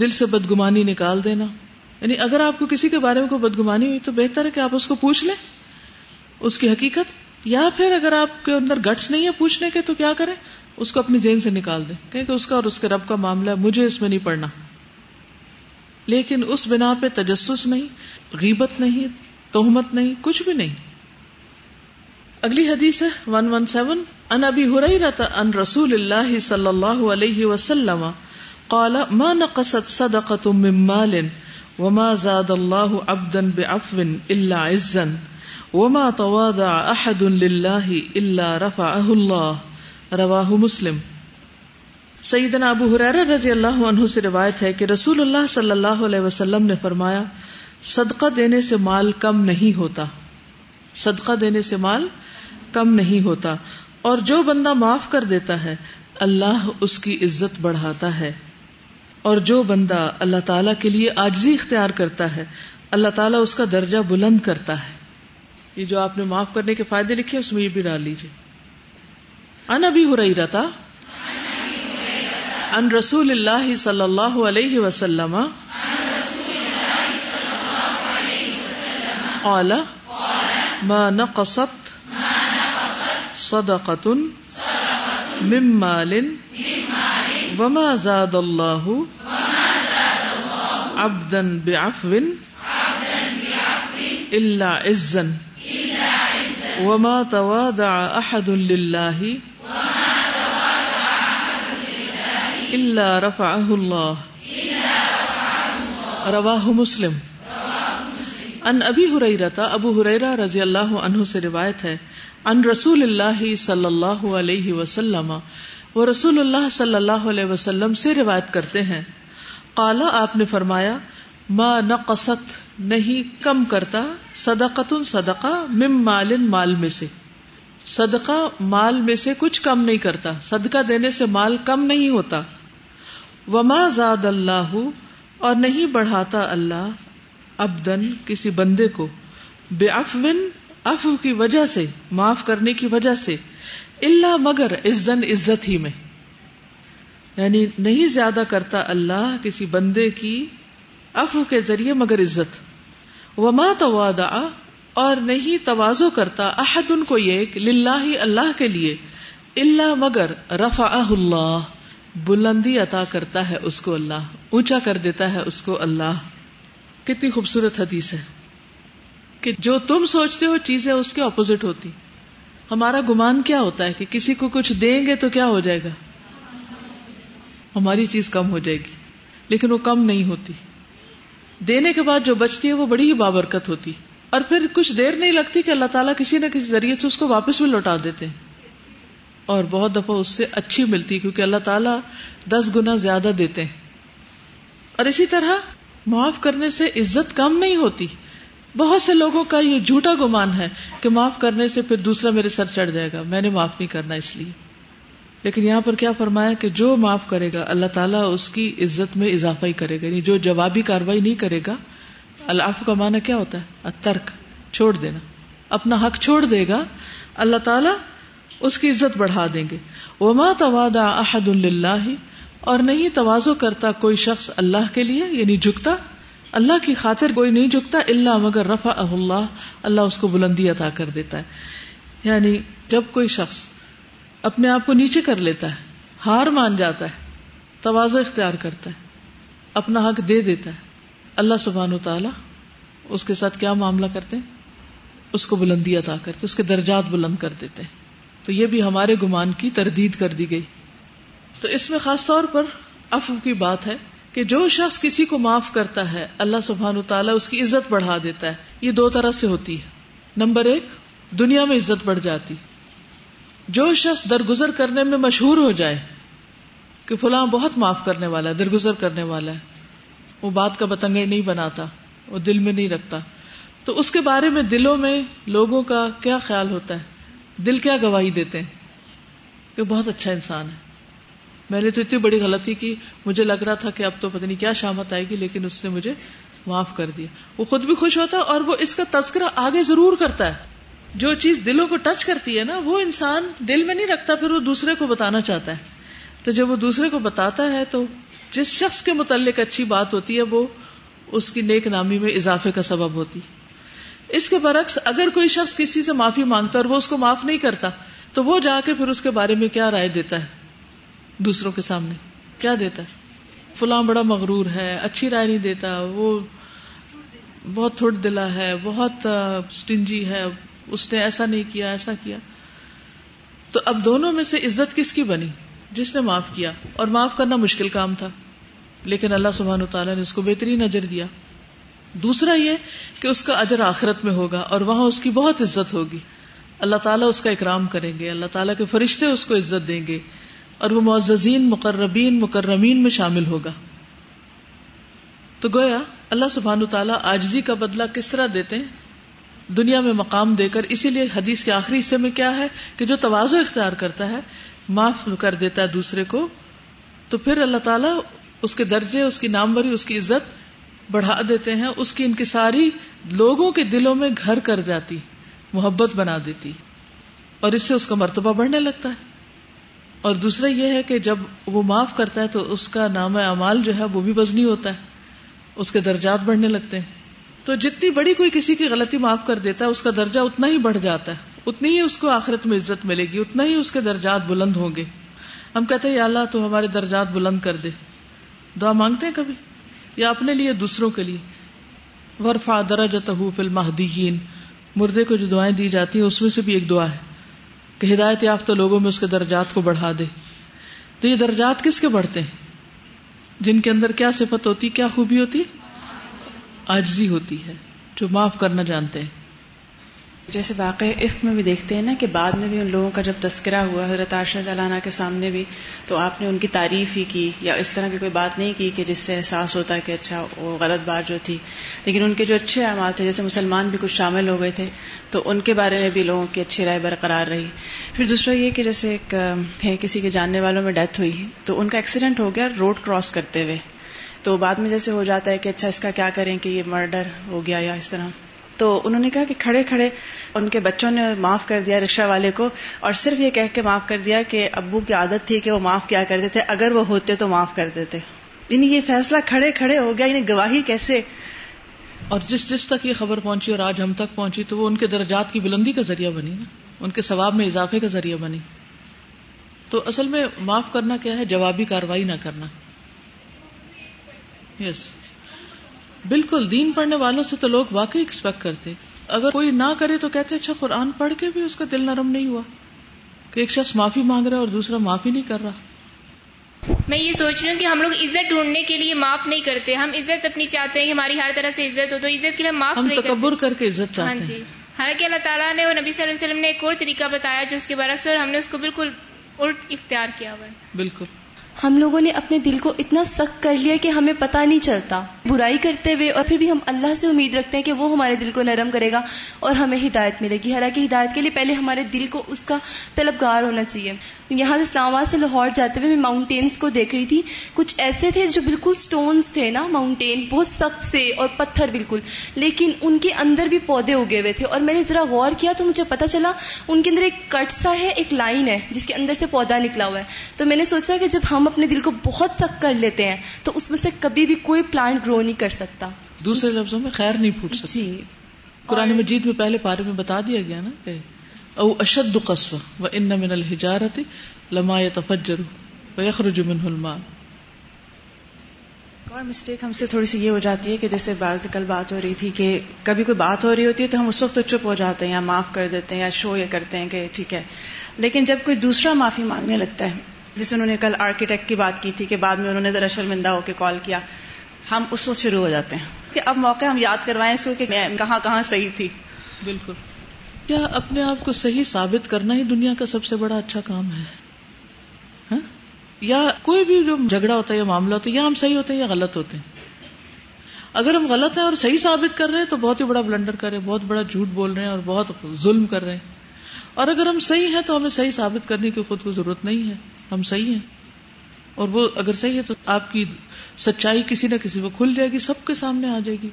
Speaker 1: دل سے بدگمانی نکال دینا۔ یعنی اگر آپ کو کسی کے بارے میں کوئی بدگمانی ہوئی، تو بہتر ہے کہ آپ اس کو پوچھ لیں۔ اس کی حقیقت، یا پھر اگر آپ کے اندر گٹس نہیں ہے پوچھنے کے، تو کیا کریں؟ اس کو اپنی زین سے نکال دیں۔ کہ اس کا اور اس کے رب کا معاملہ ہے، مجھے اس میں نہیں پڑنا لیکن اس بنا پہ تجسس نہیں، غیبت نہیں توہمت نہیں، کچھ بھی نہیں۔ اگلی حدیث ہے ون ون سیون ان ابی ہریرہ ان رسول اللہ صلی اللہ علیہ وسلم قال، ما نقصت صدقة من مال وما زاد الله عبدا بعفو الا عزا وما تواضع احد لله الا رفعه الله رواه مسلم۔ سیدنا ابو حرار رضی اللہ عنہ سے روایت ہے کہ رسول اللہ صلی اللہ علیہ وسلم نے فرمایا، صدقہ دینے سے مال کم نہیں ہوتا۔ صدقہ دینے سے مال کم نہیں ہوتا۔ اور جو بندہ معاف کر دیتا ہے، اللہ اس کی عزت بڑھاتا ہے۔ اور جو بندہ اللہ تعالی کے لیے آجزی اختیار کرتا ہے، اللہ تعالیٰ اس کا درجہ بلند کرتا ہے۔ یہ جو آپ نے معاف کرنے کے فائدے لکھے، اس میں یہ بھی ڈال لیجیے ان ابھی ہو رہی رہتا ان رسول اللہ صلی اللہ علیہ وسلم. قال، ما نقصت صدقة من مال وما زاد الله عبدا بعفو إلا عزا وما تواضع أحد لله اللہ رفا اللہ رواہ مسلم. ان ابی ہریرتا ابو ہریرا رضی اللہ عنہ سے روایت ہے ان رسول اللہ صلی اللہ علیہ وسلم، وہ رسول اللہ صلی اللہ علیہ وسلم سے روایت کرتے ہیں۔ قالا، آپ نے فرمایا، ما نقصت، نہیں کم کرتا صدقت صدقہ، مم مال مال میں سے۔ صدقہ مال میں سے کچھ کم نہیں کرتا، صدقہ دینے سے مال کم نہیں ہوتا۔ وما زاد اللہ اور نہیں بڑھاتا اللہ ابدن کسی بندے کو بے افون افو کی وجہ سے، معاف کرنے کی وجہ سے اللہ مگر عزن عزت ہی میں۔ یعنی نہیں زیادہ کرتا اللہ کسی بندے کی افو کے ذریعے مگر عزت۔ وما توادا اور نہیں توازو کرتا احد ان کو یہ للہ اللہ کے لیے اللہ مگر رفا اللہ۔ بلندی عطا کرتا ہے اس کو اللہ، اونچا کر دیتا ہے اس کو اللہ۔ کتنی خوبصورت حدیث ہے کہ جو تم سوچتے ہو چیزیں اس کے اپوزٹ ہوتی۔ ہمارا گمان کیا ہوتا ہے کہ کسی کو کچھ دیں گے تو کیا ہو جائے گا؟ ہماری چیز کم ہو جائے گی، لیکن وہ کم نہیں ہوتی۔ دینے کے بعد جو بچتی ہے وہ بڑی ہی بابرکت ہوتی۔ اور پھر کچھ دیر نہیں لگتی کہ اللہ تعالیٰ کسی نہ کسی ذریعے سے اس کو واپس بھی لوٹا دیتے۔ ہیں اور بہت دفعہ اس سے اچھی ملتی کیونکہ اللہ تعالیٰ دس گنا زیادہ دیتے ہیں۔ اور اسی طرح معاف کرنے سے عزت کم نہیں ہوتی۔ بہت سے لوگوں کا یہ جھوٹا گمان ہے کہ معاف کرنے سے پھر دوسرا میرے سر چڑھ جائے گا۔ میں نے معاف نہیں کرنا اس لیے۔ لیکن یہاں پر کیا فرمایا کہ جو معاف کرے گا، اللہ تعالیٰ اس کی عزت میں اضافہ ہی کرے گا۔ یعنی جو جوابی کاروائی نہیں کرے گا اللہ کا معنی کیا ہوتا ہے؟ ترک چھوڑ دینا۔ اپنا حق چھوڑ دے گا۔ اللہ تعالیٰ اس کی عزت بڑھا دیں گے۔ وہ ماں توادا احد اللہ اور نہیں توازو کرتا کوئی شخص اللہ کے لیے یعنی جھکتا۔ اللہ کی خاطر کوئی نہیں جھکتا اللہ مگر رفا اللہ اللہ اس کو بلندی عطا کر دیتا ہے۔ یعنی جب کوئی شخص اپنے آپ کو نیچے کر لیتا ہے، ہار مان جاتا ہے توازو اختیار کرتا ہے، اپنا حق دے دیتا ہے، اللہ سبحان و تعالی اس کے ساتھ کیا معاملہ کرتے ہیں؟ اس کو بلندی عطا کرتے اس کے درجات بلند کر دیتے ہیں۔ تو یہ بھی ہمارے گمان کی تردید کر دی گئی۔ تو اس میں خاص طور پر افو کی بات ہے کہ جو شخص کسی کو معاف کرتا ہے، اللہ سبحان و تعالیٰ اس کی عزت بڑھا دیتا ہے۔ یہ دو طرح سے ہوتی ہے۔ نمبر ایک، دنیا میں عزت بڑھ جاتی۔ جو شخص درگزر کرنے میں مشہور ہو جائے کہ فلاں بہت معاف کرنے والا ہے، درگزر کرنے والا ہے، وہ بات کا بتنگڑ نہیں بناتا، وہ دل میں نہیں رکھتا۔ تو اس کے بارے میں دلوں میں لوگوں کا کیا خیال ہوتا ہے؟ دل کیا گواہی دیتے ہیں کہ بہت اچھا انسان ہے۔ میں نے تو اتنی بڑی غلطی کی، مجھے لگ رہا تھا کہ اب تو پتہ نہیں کیا شامت آئے گی، لیکن اس نے مجھے معاف کر دیا۔ وہ خود بھی خوش ہوتا ہے اور وہ اس کا تذکرہ آگے ضرور کرتا ہے۔ جو چیز دلوں کو ٹچ کرتی ہے نا، وہ انسان دل میں نہیں رکھتا، پھر وہ دوسرے کو بتانا چاہتا ہے۔ تو جب وہ دوسرے کو بتاتا ہے تو جس شخص کے متعلق اچھی بات ہوتی ہے، وہ اس کی نیک نامی میں اضافے کا سبب ہوتی اس کے برعکس اگر کوئی شخص کسی سے معافی مانگتا اور وہ اس کو معاف نہیں کرتا، تو وہ جا کے پھر اس کے بارے میں کیا رائے دیتا ہے؟ دوسروں کے سامنے کیا دیتا ہے؟ فلاں بڑا مغرور ہے، اچھی رائے نہیں دیتا، وہ بہت تھوڑ دلا ہے، بہت اسٹنجی ہے، اس نے ایسا نہیں کیا، ایسا کیا۔ تو اب دونوں میں سے عزت کس کی بنی؟ جس نے معاف کیا، اور معاف کرنا مشکل کام تھا، لیکن اللہ سبحان تعالیٰ نے اس کو بہترین اجر دیا۔ دوسرا یہ کہ اس کا اجر آخرت میں ہوگا اور وہاں اس کی بہت عزت ہوگی۔ اللہ تعالیٰ اس کا اکرام کریں گے، اللہ تعالیٰ کے فرشتے اس کو عزت دیں گے اور وہ معززین، مقربین، مکرمین میں شامل ہوگا۔ تو گویا اللہ سبحان تعالیٰ آجزی کا بدلہ کس طرح دیتے ہیں؟ دنیا میں مقام دے کر، اسی لیے حدیث کے آخری حصے میں کیا ہے کہ جو توازو اختیار کرتا ہے، معاف کر دیتا ہے دوسرے کو، تو پھر اللہ تعالیٰ اس کے درجے، اس کی ناموری، اس کی عزت بڑھا دیتے ہیں، اس کی ان کی ساری لوگوں کے دلوں میں گھر کر جاتی، محبت بنا دیتی، اور اس سے اس کا مرتبہ بڑھنے لگتا ہے۔ اور دوسرا یہ ہے کہ جب وہ معاف کرتا ہے تو اس کا نام اعمال جو ہے وہ بھی وزنی ہوتا ہے، اس کے درجات بڑھنے لگتے ہیں۔ تو جتنی بڑی کوئی کسی کی غلطی معاف کر دیتا ہے، اس کا درجہ اتنا ہی بڑھ جاتا ہے، اتنی ہی اس کو آخرت میں عزت ملے گی، اتنا ہی اس کے درجات بلند ہوں گے۔ ہم کہتے ہیں، یا اللہ تو ہمارے درجات بلند کر دے۔ دعا مانگتے ہیں کبھی؟ یا اپنے لیے دوسروں کے لیے۔ ورفا درج فل مہدین مردے کو جو دعائیں دی جاتی ہیں، اس میں سے بھی ایک دعا ہے کہ ہدایت یافتہ لوگوں میں اس کے درجات کو بڑھا دے۔ تو یہ درجات کس کے بڑھتے ہیں؟ جن کے اندر کیا صفت ہوتی، کیا خوبی ہوتی؟ آجزی ہوتی ہے، جو معاف کرنا جانتے ہیں۔
Speaker 4: جیسے واقع عفق میں بھی دیکھتے ہیں نا کہ بعد میں بھی ان لوگوں کا جب تذکرہ ہوا، حضرت عاشر تعالیٰ کے سامنے بھی، تو آپ نے ان کی تعریف ہی کی یا اس طرح کی کوئی بات نہیں کی کہ جس سے احساس ہوتا ہے کہ اچھا وہ غلط بات جو تھی۔ لیکن ان کے جو اچھے اعمال تھے، جیسے مسلمان بھی کچھ شامل ہو گئے تھے، تو ان کے بارے میں بھی لوگوں کی اچھی رائے برقرار رہی۔ پھر دوسرا یہ کہ جیسے ایک ہے کسی کے جاننے والوں میں ڈیتھ ہوئی، تو ان کا ایکسیڈنٹ ہو گیا روڈ کراس کرتے ہوئے۔ تو بعد میں جیسے ہو جاتا ہے کہ اچھا اس کا کیا کریں کہ یہ مرڈر ہو گیا یا اس طرح۔ تو انہوں نے کہا کہ کھڑے کھڑے ان کے بچوں نے معاف کر دیا رکشا والے کو اور صرف یہ کہہ کے معاف کر دیا کہ ابو کی عادت تھی کہ وہ معاف کیا کرتے تھے، اگر وہ ہوتے تو معاف کر دیتے۔ یعنی یہ فیصلہ کھڑے کھڑے ہو گیا یعنی گواہی کیسے؟
Speaker 1: اور جس جس تک یہ خبر پہنچی اور آج ہم تک پہنچی تو وہ ان کے درجات کی بلندی کا ذریعہ بنی نا۔ ان کے ثواب میں اضافے کا ذریعہ بنی۔ تو اصل میں معاف کرنا کیا ہے؟ جوابی کاروائی نہ کرنا۔ یس yes. بالکل دین پڑھنے والوں سے تو لوگ واقعی ایکسپیکٹ کرتے۔ اگر کوئی نہ کرے تو کہتے اچھا قرآن پڑھ کے بھی اس کا دل نرم نہیں ہوا۔ کہ ایک شخص معافی مانگ رہا ہے اور دوسرا معافی نہیں کر رہا۔
Speaker 5: میں یہ سوچ رہی ہوں کہ ہم لوگ عزت ڈھونڈنے کے لیے معاف نہیں کرتے۔ ہم عزت اپنی چاہتے ہیں کہ ہماری ہر طرح سے عزت ہو تو عزت کے لیے معاف
Speaker 1: ہم تکبر کر کے عزت چاہتے
Speaker 5: ہاں جی۔ حالانکہ اللہ تعالیٰ نے وہ نبی صلی اللہ علیہ وسلم نے ایک اور طریقہ بتایا جو اس کے برعکس اور ہم نے اس کو بالکل الٹ اختیار کیا ہوا ہے۔
Speaker 1: بالکل۔
Speaker 6: ہم لوگوں نے اپنے دل کو اتنا سخت کر لیا کہ ہمیں پتہ نہیں چلتا۔ برائی کرتے ہوئے اور پھر بھی ہم اللہ سے امید رکھتے ہیں کہ وہ ہمارے دل کو نرم کرے گا اور ہمیں ہدایت ملے گی۔ حالانکہ ہدایت کے لیے پہلے ہمارے دل کو اس کا طلبگار ہونا چاہیے۔ یہاں سے اسلام آباد سے لاہور جاتے ہوئے میں ماؤنٹینس کو دیکھ رہی تھی۔ کچھ ایسے تھے جو بالکل سٹونز تھے نا ماؤنٹین بہت سخت سے اور پتھر بالکل۔ لیکن ان کے اندر بھی پودے اگے ہوئے تھے۔ اور میں نے ذرا غور کیا تو مجھے پتا چلا ان کے اندر ایک کٹ سا ہے، ایک لائن ہے جس کے اندر سے پودا نکلا ہوا ہے۔ تو میں نے سوچا کہ جب ہم اپنے دل کو بہت سخت کر لیتے ہیں تو اس میں سے کبھی بھی کوئی پلانٹ گرو نہیں کر سکتا۔
Speaker 1: دوسرے لفظوں میں خیر نہیں پھوٹ سکتی
Speaker 6: جی۔
Speaker 1: قرآن مجید میں پہلے پارے میں بتا دیا گیا نا کہ او اشد قصو و ان من الحجارت لما يتفجر ويخرج منه الماء۔
Speaker 4: اور مسٹیک ہم سے تھوڑی سی یہ ہو جاتی ہے کہ جیسے بات کل بات ہو رہی تھی کہ کبھی کوئی بات ہو رہی ہوتی ہے تو ہم اس وقت تو چپ ہو جاتے ہیں یا معاف کر دیتے ہیں یا شو یہ کرتے ہیں کہ ٹھیک ہے۔ لیکن جب کوئی دوسرا معافی مانگنے لگتا ہے جیسے انہوں نے کل آرکیٹیکٹ کی بات کی تھی کہ بعد میں انہوں نے ذرا شرمندہ ہو کے کال کیا، ہم اس وقت شروع ہو جاتے ہیں کہ اب موقع ہم یاد کروائیں اس کو کہ میں کہاں کہاں صحیح تھی۔
Speaker 1: بالکل۔ کیا اپنے آپ کو صحیح ثابت کرنا ہی دنیا کا سب سے بڑا اچھا کام ہے؟ ہاں؟ یا کوئی بھی جو جھگڑا ہوتا ہے یا معاملہ ہوتا ہے، یا ہم صحیح ہوتے ہیں یا غلط ہوتے ہیں۔ اگر ہم غلط ہیں اور صحیح ثابت کر رہے ہیں تو بہت ہی بڑا بلنڈر کر رہے ہیں، بہت بڑا جھوٹ بول رہے ہیں اور بہت ظلم کر رہے ہیں۔ اور اگر ہم صحیح ہیں تو ہمیں صحیح ثابت کرنے کی خود کو ضرورت نہیں ہے۔ ہم صحیح ہیں۔ اور وہ اگر صحیح ہے تو آپ کی سچائی کسی نہ کسی کو کھل جائے گی، سب کے سامنے آ جائے گی۔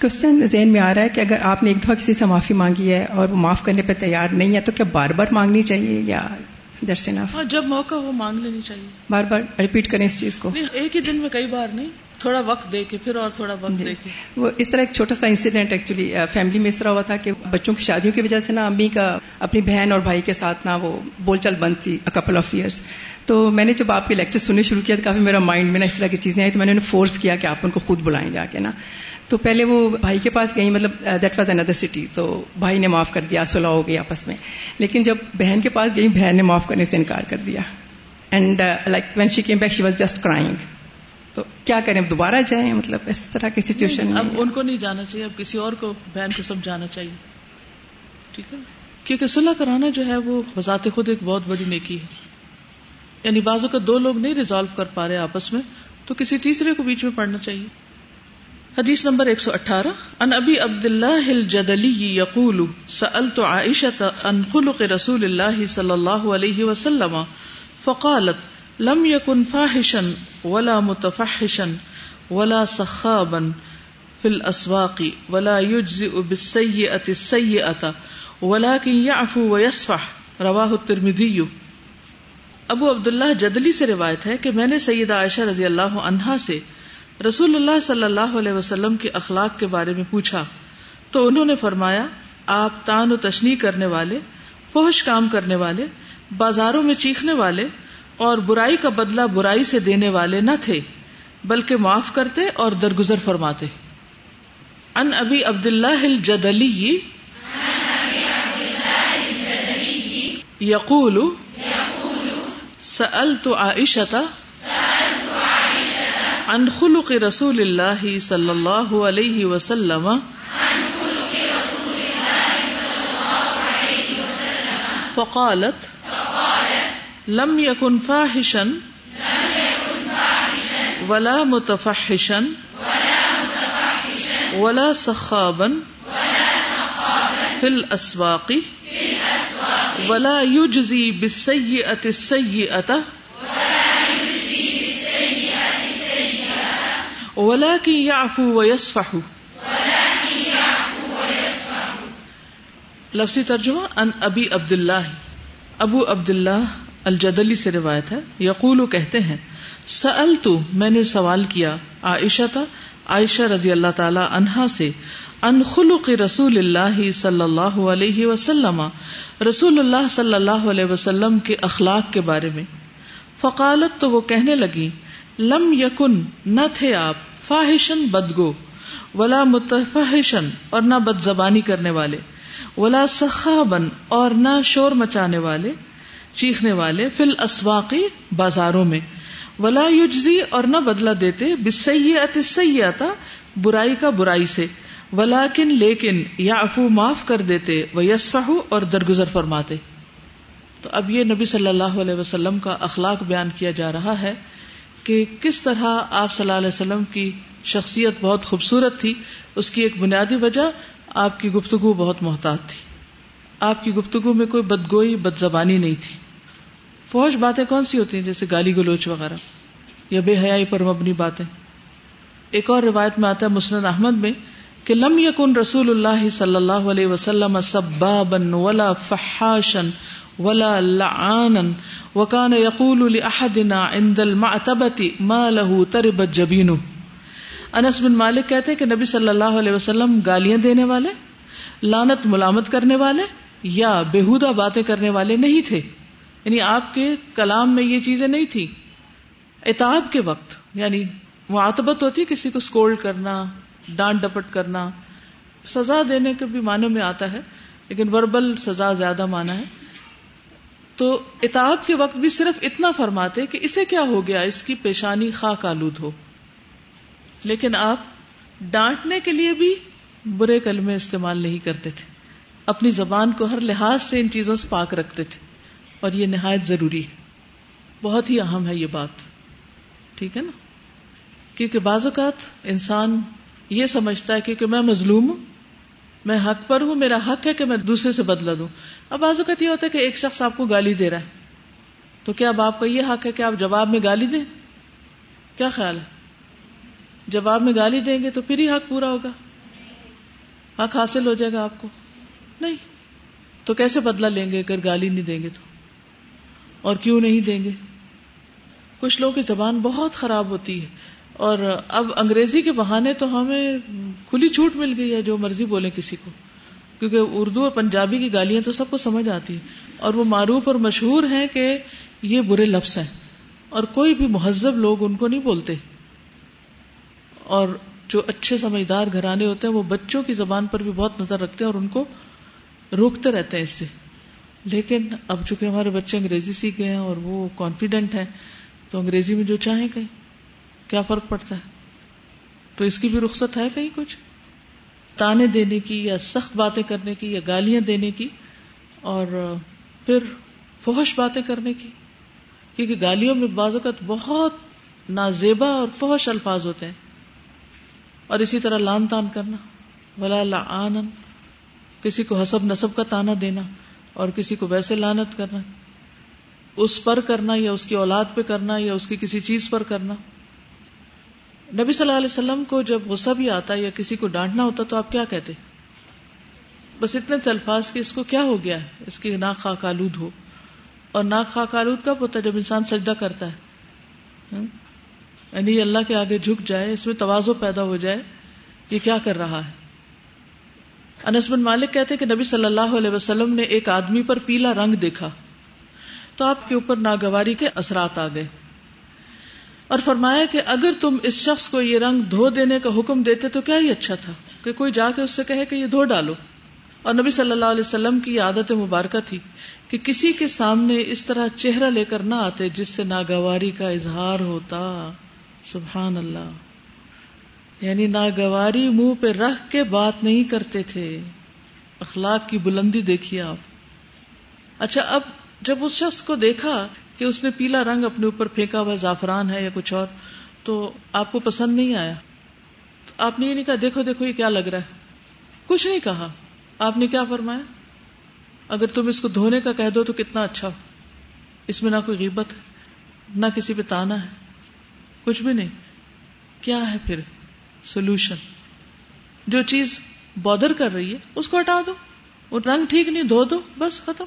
Speaker 7: کوشچن ذہن میں آ رہا ہے کہ اگر آپ نے ایک دفعہ کسی سے معافی مانگی ہے اور وہ معاف کرنے پہ تیار نہیں ہے تو کیا بار بار مانگنی چاہیے یا درس ناف
Speaker 1: ہاں جب موقع ہو مانگ لینی چاہیے۔
Speaker 7: بار بار ریپیٹ کریں اس چیز کو۔
Speaker 1: ایک ہی دن میں کئی بار نہیں تھوڑا وقت دے کے پھر اور تھوڑا وقت دے کے۔
Speaker 7: وہ اس طرح ایک چھوٹا سا انسیڈنٹ ایکچولی فیملی میں اس طرح ہوا تھا کہ بچوں کی شادیوں کی وجہ سے نا امی کا اپنی بہن اور بھائی کے ساتھ نا وہ بول چال بند تھی کپل آف ایئرس تو میں نے جب آپ کے لیکچر سننے شروع کیا تو کافی میرا مائنڈ میں نا اس طرح کی چیزیں آئی تو میں نے فورس کیا کہ آپ ان کو خود بلائیں جا کے نا۔ تو پہلے وہ بھائی کے پاس گئی مطلب دیٹ واز اندر سٹی تو بھائی نے معاف کر دیا سلح ہو گئی آپس میں۔ لیکن جب بہن کے پاس گئی بہن نے معاف کرنے سے انکار کر دیا۔ And like when she came back she was just crying تو کیا کریں؟ اب دوبارہ جائیں؟ مطلب اس طرح کی سچویشن
Speaker 1: اب ان کو نہیں جانا چاہیے اب کسی اور کو بہن کو سمجھانا چاہیے۔ ٹھیک ہے؟ کیونکہ صلح کرانا جو ہے وہ بذات خود ایک بہت بڑی نیکی ہے۔ یعنی بازو کا دو لوگ نہیں ریزالو کر پا رہے آپس میں تو کسی تیسرے کو بیچ میں پڑھنا چاہیے۔ حدیث نمبر ایک سو اٹھارہ ان ابی عبد اللہ الجدلی یقول، سألت عائشة عن خلق رسول اللہ صلی اللہ علیہ وسلم، فقالت، لم يكن فاحشا ولا متفحشا ولا سخابا في الاسواق ولا يجزئ بالسيئة السيئة ولكن يعفو ويصفح رواه الترمذي ابو عبداللہ جدلی سے روایت ہے کہ میں نے سیدہ عائشہ رضی اللہ عنہا سے رسول اللہ صلی اللہ علیہ وسلم کے اخلاق کے بارے میں پوچھا تو انہوں نے فرمایا، آپ تان و تشنی کرنے والے فوش کام کرنے والے، بازاروں میں چیخنے والے اور برائی کا بدلہ برائی سے دینے والے نہ تھے، بلکہ معاف کرتے اور درگزر فرماتے۔ ان ابی عبد اللہ الجدلی یقول سألت عائشة عن خلق رسول اللہ صلی اللہ علیہ وسلم. فقالت، لم يكن فاحشا ولا متفحشا ولا سخابا في الأسواق ولا يجزي بالسيئة السيئة ولكن يعفو ويصفح لفظی ترجمہ ان ابی عبد اللہ ابو عبد اللہ الجدلی سے روایت ہے۔ یقول کہتے ہیں سأل تو میں نے سوال کیا عائشہ تھا عائشہ رضی اللہ تعالی عنہا سے ان خلق رسول اللہ صلی اللہ علیہ وسلم، رسول اللہ صلی اللہ علیہ وسلم کے اخلاق کے بارے میں۔ فقالت تو وہ کہنے لگی لم یکن، نہ تھے آپ فاحشن بدگو، ولا متفحشن اور نہ بد زبانی کرنے والے، ولا سخابن اور نہ شور مچانے والے، چیخنے والے، فل اسواقی بازاروں میں، ولا یجزی اور نہ بدلا دیتے، بسیئت سیئتا، برائی کا برائی سے، ولیکن لیکن یا افو معاف کر دیتے وہ یسفہ اور درگزر فرماتے۔ تو اب یہ نبی صلی اللہ علیہ وسلم کا اخلاق بیان کیا جا رہا ہے۔ کہ کس طرح آپ صلی اللہ علیہ وسلم کی شخصیت بہت خوبصورت تھی، اس کی ایک بنیادی وجہ آپ کی گفتگو بہت محتاط تھی۔ آپ کی گفتگو میں کوئی بدگوئی بد زبانی نہیں تھی۔ فوج باتیں کون سی ہوتی ہیں؟ جیسے گالی گلوچ وغیرہ، یا بے حیائی پر مبنی باتیں۔ ایک اور روایت میں آتا ہے مسند احمد میں کہ لم یکن رسول اللہ صلی اللہ علیہ وسلم سبابا ولا فحاشا ولا لعانا وكان يقول لاحدنا عند المعتبه ما له تربت جبينه انس بن مالک کہتے کہ نبی صلی اللہ علیہ وسلم گالیاں دینے والے لانت ملامت کرنے والے یا بےحدہ باتیں کرنے والے نہیں تھے۔ یعنی آپ کے کلام میں یہ چیزیں نہیں تھی اتاب کے وقت یعنی معتبت ہوتی ہے کسی کو اسکولڈ کرنا، ڈانٹ ڈپٹ کرنا، سزا دینے کے بھی معنی میں آتا ہے، لیکن وربل سزا زیادہ مانا ہے۔ تو اتاب کے وقت بھی صرف اتنا فرماتے کہ اسے کیا ہو گیا اس کی پیشانی خاک آلود ہو۔ لیکن آپ ڈانٹنے کے لیے بھی برے کلمے استعمال نہیں کرتے تھے۔ اپنی زبان کو ہر لحاظ سے ان چیزوں سے پاک رکھتے تھے۔ اور یہ نہایت ضروری ہے۔ بہت ہی اہم ہے یہ بات۔ ٹھیک ہے نا؟ کیونکہ بعض اوقات انسان یہ سمجھتا ہے کیونکہ میں مظلوم ہوں، میں حق پر ہوں، میرا حق ہے کہ میں دوسرے سے بدلا دوں۔ اب بعض اوقات یہ ہوتا ہے کہ ایک شخص آپ کو گالی دے رہا ہے۔ تو کیا اب آپ کا یہ حق ہے کہ آپ جواب میں گالی دیں؟ کیا خیال ہے؟ جواب میں گالی دیں گے تو پھر ہی حق پورا ہوگا۔ حق حاصل ہو جائے گا آپ کو۔ نہیں۔ تو کیسے بدلا لیں گے اگر گالی نہیں دیں گے تو؟ اور کیوں نہیں دیں گے؟ کچھ لوگوں کی زبان بہت خراب ہوتی ہے۔ اور اب انگریزی کے بہانے تو ہمیں کھلی چھوٹ مل گئی ہے جو مرضی بولے کسی کو۔ کیونکہ اردو اور پنجابی کی گالیاں تو سب کو سمجھ آتی ہے اور وہ معروف اور مشہور ہیں کہ یہ برے لفظ ہیں۔ اور کوئی بھی مہذب لوگ ان کو نہیں بولتے۔ اور جو اچھے سمجھدار گھرانے ہوتے ہیں، وہ بچوں کی زبان پر بھی بہت نظر رکھتے ہیں اور ان کو روکتے رہتے ہیں اس سے۔ لیکن اب چونکہ ہمارے بچے انگریزی سیکھ گئے ہیں اور وہ کانفیڈینٹ ہیں، تو انگریزی میں جو چاہیں کہیں، کیا فرق پڑتا ہے؟ تو اس کی بھی رخصت ہے کہیں کچھ؟ تانے دینے کی یا سخت باتیں کرنے کی یا گالیاں دینے کی اور پھر فوش باتیں کرنے کی کیونکہ گالیوں میں بعض اوقات بہت نازیبا اور فوش الفاظ ہوتے ہیں اور اسی طرح لان تان کرنا، ولا لعانا، کسی کو حسب نصب کا تانا دینا اور کسی کو ویسے لانت کرنا، اس پر کرنا یا اس کی اولاد پہ کرنا یا اس کی کسی چیز پر کرنا۔ نبی صلی اللہ علیہ وسلم کو جب غصہ بھی آتا یا کسی کو ڈانٹنا ہوتا تو آپ کیا کہتے؟ بس اتنے الفاظ کے اس کو کیا ہو گیا ہے؟ اس کی ناک خاک آلود ہو۔ اور ناک خاک آلود کب ہوتا ہے؟ جب انسان سجدہ کرتا ہے۔ یعنی اللہ کے آگے جھک جائے، اس میں توازو پیدا ہو جائے، یہ کیا کر رہا ہے؟ انس بن مالک کہتے کہ نبی صلی اللہ علیہ وسلم نے ایک آدمی پر پیلا رنگ دیکھا۔ تو آپ کے اوپر ناگواری کے اثرات آ گئے۔ اور فرمایا کہ اگر تم اس شخص کو یہ رنگ دھو دینے کا حکم دیتے تو کیا ہی اچھا تھا کہ کوئی جا کے اس سے کہے کہ یہ دھو ڈالو۔ اور نبی صلی اللہ علیہ وسلم کی عادت مبارکہ تھی کہ کسی کے سامنے اس طرح چہرہ لے کر نہ آتے جس سے ناگواری کا اظہار ہوتا۔ سبحان اللہ۔ یعنی ناگواری منہ پہ رکھ کے بات نہیں کرتے تھے۔ اخلاق کی بلندی دیکھیے آپ۔ اچھا اب جب اس شخص کو دیکھا کہ اس نے پیلا رنگ اپنے اوپر پھینکا ہوا زعفران ہے یا کچھ اور، تو آپ کو پسند نہیں آیا؟ تو آپ نے یہ نہیں کہا، دیکھو دیکھو، یہ کیا لگ رہا ہے؟ کچھ نہیں کہا۔ آپ نے کیا فرمایا؟ اگر تم اس کو دھونے کا کہہ دو تو کتنا اچھا ہو۔ اس میں نہ کوئی غیبت ہے، نہ کسی پہ تانا ہے، کچھ بھی نہیں۔ کیا ہے پھر سولوشن جو چیز بادر کر رہی ہے، اس کو ہٹا دو۔ وہ رنگ ٹھیک نہیں، دھو دو، بس ختم۔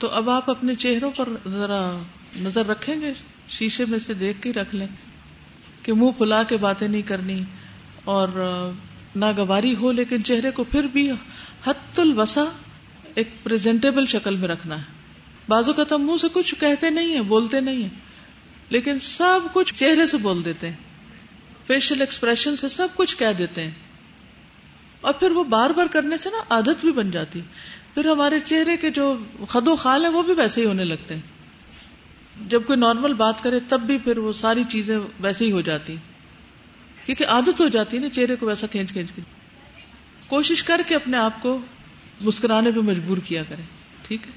Speaker 1: تو اب آپ اپنے چہروں پر ذرا نظر رکھیں گے، شیشے میں سے دیکھ کے رکھ لیں کہ منہ پھلا کے باتیں نہیں کرنی اور ناگواری ہو، لیکن چہرے کو پھر بھی حت الوسا ایک پریزنٹیبل شکل میں رکھنا ہے۔ بازو کا تم منہ سے کچھ کہتے نہیں ہیں، بولتے نہیں ہیں، لیکن سب کچھ چہرے سے بول دیتے ہیں۔ فیشل ایکسپریشن سے سب کچھ کہہ دیتے ہیں۔ اور پھر وہ بار بار کرنے سے نا عادت بھی بن جاتی۔ پھر ہمارے چہرے کے جو خد و خال ہیں وہ بھی ویسے ہی ہونے لگتے ہیں۔ جب کوئی نارمل بات کرے تب بھی پھر وہ ساری چیزیں ویسے ہی ہو جاتی۔ کیونکہ عادت ہو جاتی ہے نا چہرے کو ویسا کھینچ کھینچ کے۔ کوشش کر کے اپنے آپ کو مسکرانے پہ مجبور کیا کرے۔ ٹھیک ہے؟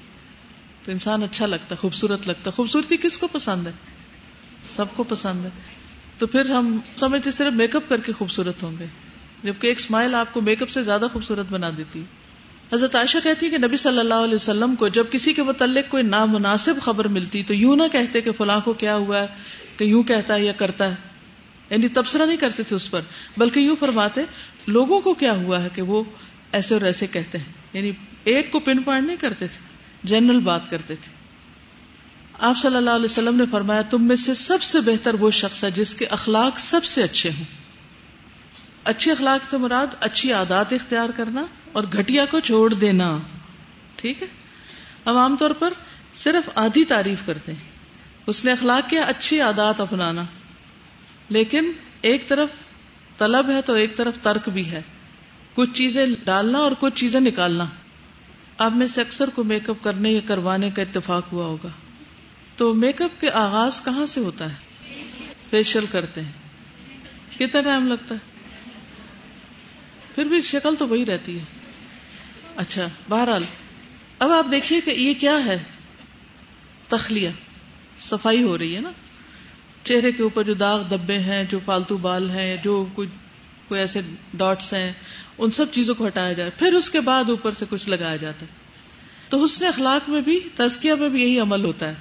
Speaker 1: تو انسان اچھا لگتا خوبصورت لگتا خوبصورتی کس کو پسند ہے؟ سب کو پسند ہے۔ تو پھر ہم سمجھتے صرف میک اپ کر کے خوبصورت ہوں گے۔ جبکہ ایک اسمائل آپ کو میک اپ سے زیادہ خوبصورت بنا دیتی۔ ہے حضرت عائشہ کہتی کہ نبی صلی اللہ علیہ وسلم کو جب کسی کے متعلق کوئی نامناسب خبر ملتی تو یوں نہ کہتے کہ فلاں کو کیا ہوا ہے، کہ یوں کہتا ہے یا کرتا ہے۔ یعنی تبصرہ نہیں کرتے تھے اس پر، بلکہ یوں فرماتے، لوگوں کو کیا ہوا ہے کہ وہ ایسے اور ایسے کہتے ہیں۔ یعنی ایک کو پن پوائنٹ نہیں کرتے تھے، جنرل بات کرتے تھے۔ آپ صلی اللہ علیہ وسلم نے فرمایا، تم میں سے سب سے بہتر وہ شخص ہے جس کے اخلاق سب سے اچھے ہوں۔ اچھی اخلاق سے مراد اچھی عادات اختیار کرنا اور گھٹیا کو چھوڑ دینا، ٹھیک ہے؟ ہم عام طور پر صرف آدھی تعریف کرتے ہیں، اس نے اخلاق کیا اچھی عادات اپنانا، لیکن ایک طرف طلب ہے تو ایک طرف ترک بھی ہے، کچھ چیزیں ڈالنا اور کچھ چیزیں نکالنا۔ اب میں سے اکثر کو میک اپ کرنے یا کروانے کا اتفاق ہوا ہوگا۔ تو میک اپ کے آغاز کہاں سے ہوتا ہے؟ فیشیل کرتے ہیں۔ کتنا ٹائم لگتا ہے؟ پھر بھی شکل تو وہی رہتی ہے۔ اچھا بہرحال، اب آپ دیکھیے کہ یہ کیا ہے؟ تخلیہ، صفائی ہو رہی ہے نا۔ چہرے کے اوپر جو داغ دبے ہیں، جو فالتو بال ہیں، جو کوئی کوئی ایسے ڈاٹس ہیں، ان سب چیزوں کو ہٹایا جائے۔ پھر اس کے بعد اوپر سے کچھ لگایا جاتا ہے۔ تو حسن اخلاق میں بھی، تزکیہ میں بھی یہی عمل ہوتا ہے۔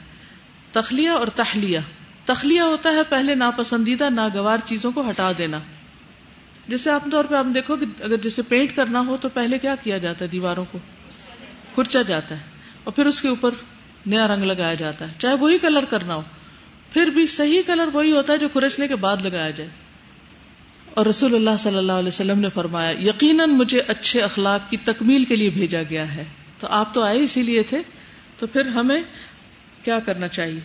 Speaker 1: تخلیہ اور تخلیہ تخلیہ ہوتا ہے پہلے ناپسندیدہ، ناگوار چیزوں کو ہٹا دینا۔ جیسے عام طور پہ آپ دیکھو کہ اگر جیسے پینٹ کرنا ہو تو پہلے کیا کیا جاتا ہے دیواروں کو؟ کھرچا جاتا ہے اور پھر اس کے اوپر نیا رنگ لگایا جاتا ہے۔ چاہے وہی کلر کرنا ہو، پھر بھی صحیح کلر وہی ہوتا ہے جو کھرچنے کے بعد لگایا جائے۔ اور رسول اللہ صلی اللہ علیہ وسلم نے فرمایا، یقیناً مجھے اچھے اخلاق کی تکمیل کے لیے بھیجا گیا ہے۔ تو آپ تو آئے اسی لیے تھے، تو پھر ہمیں کیا کرنا چاہیے؟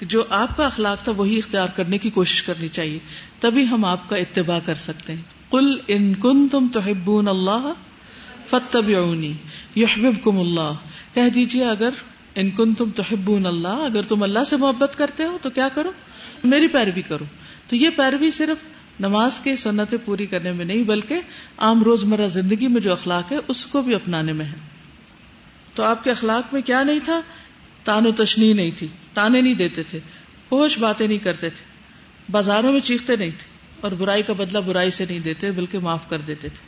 Speaker 1: جو آپ کا اخلاق تھا وہی اختیار کرنے کی کوشش کرنی چاہیے، تبھی ہم آپ کا اتباع کر سکتے ہیں۔ کل ان کن تم تو اللہ فتب یحبب کم اللہ۔ کہہ دیجیے اگر ان کن تم تو اللہ، اگر تم اللہ سے محبت کرتے ہو تو کیا کرو؟ میری پیروی کرو۔ تو یہ پیروی صرف نماز کے سنتیں پوری کرنے میں نہیں، بلکہ عام روزمرہ زندگی میں جو اخلاق ہے، اس کو بھی اپنانے میں ہے۔ تو آپ کے اخلاق میں کیا نہیں تھا؟ تان و تشنی نہیں تھی۔ تانے نہیں دیتے تھے۔ پوش باتیں نہیں کرتے تھے۔ بازاروں میں چیختے نہیں تھے۔ اور برائی کا بدلہ برائی سے نہیں دیتے بلکہ معاف کر دیتے تھے۔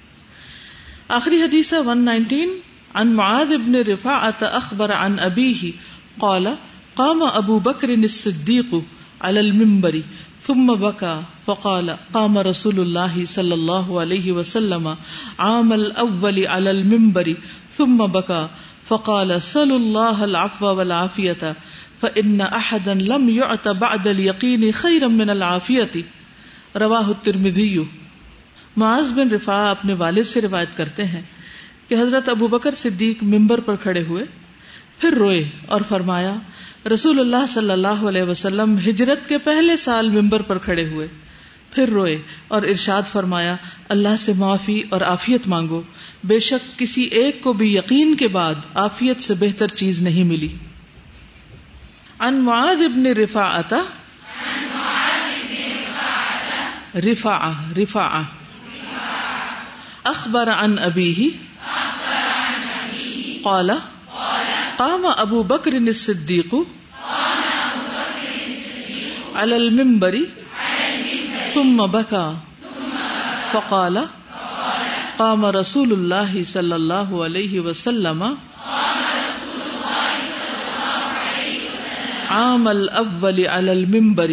Speaker 1: آخری حدیث ہے 119 عن معاذ ابن رفاعت اخبر عن ابیہ، قال قام ابو بکر الصدیق على المنبر، ثم بكى فقال قام رسول الله صلى الله عليه وسلم عام الاول على المنبر، ثم بكى فقال سل الله العفو والعافية فإن أحدا لم يعت بعد اليقين خيرا من العافية روا ترمدی معاذ بن رفا اپنے والد سے روایت کرتے ہیں کہ حضرت ابو بکر صدیق ممبر پر کھڑے ہوئے، پھر روئے اور فرمایا، رسول اللہ صلی اللہ علیہ وسلم ہجرت کے پہلے سال ممبر پر کھڑے ہوئے، پھر روئے اور ارشاد فرمایا، اللہ سے معافی اور آفیت مانگو، بے شک کسی ایک کو بھی یقین کے بعد آفیت سے بہتر چیز نہیں ملی۔ ان معاذ ابن رفا رفا رفا اخبر ان ابی قال، قام ابو بکر الصدیق۔ على المنبر۔ ثم بكى فقال، قام رسول الله صلى الله عليه وسلم۔ عام الأول على المنبر۔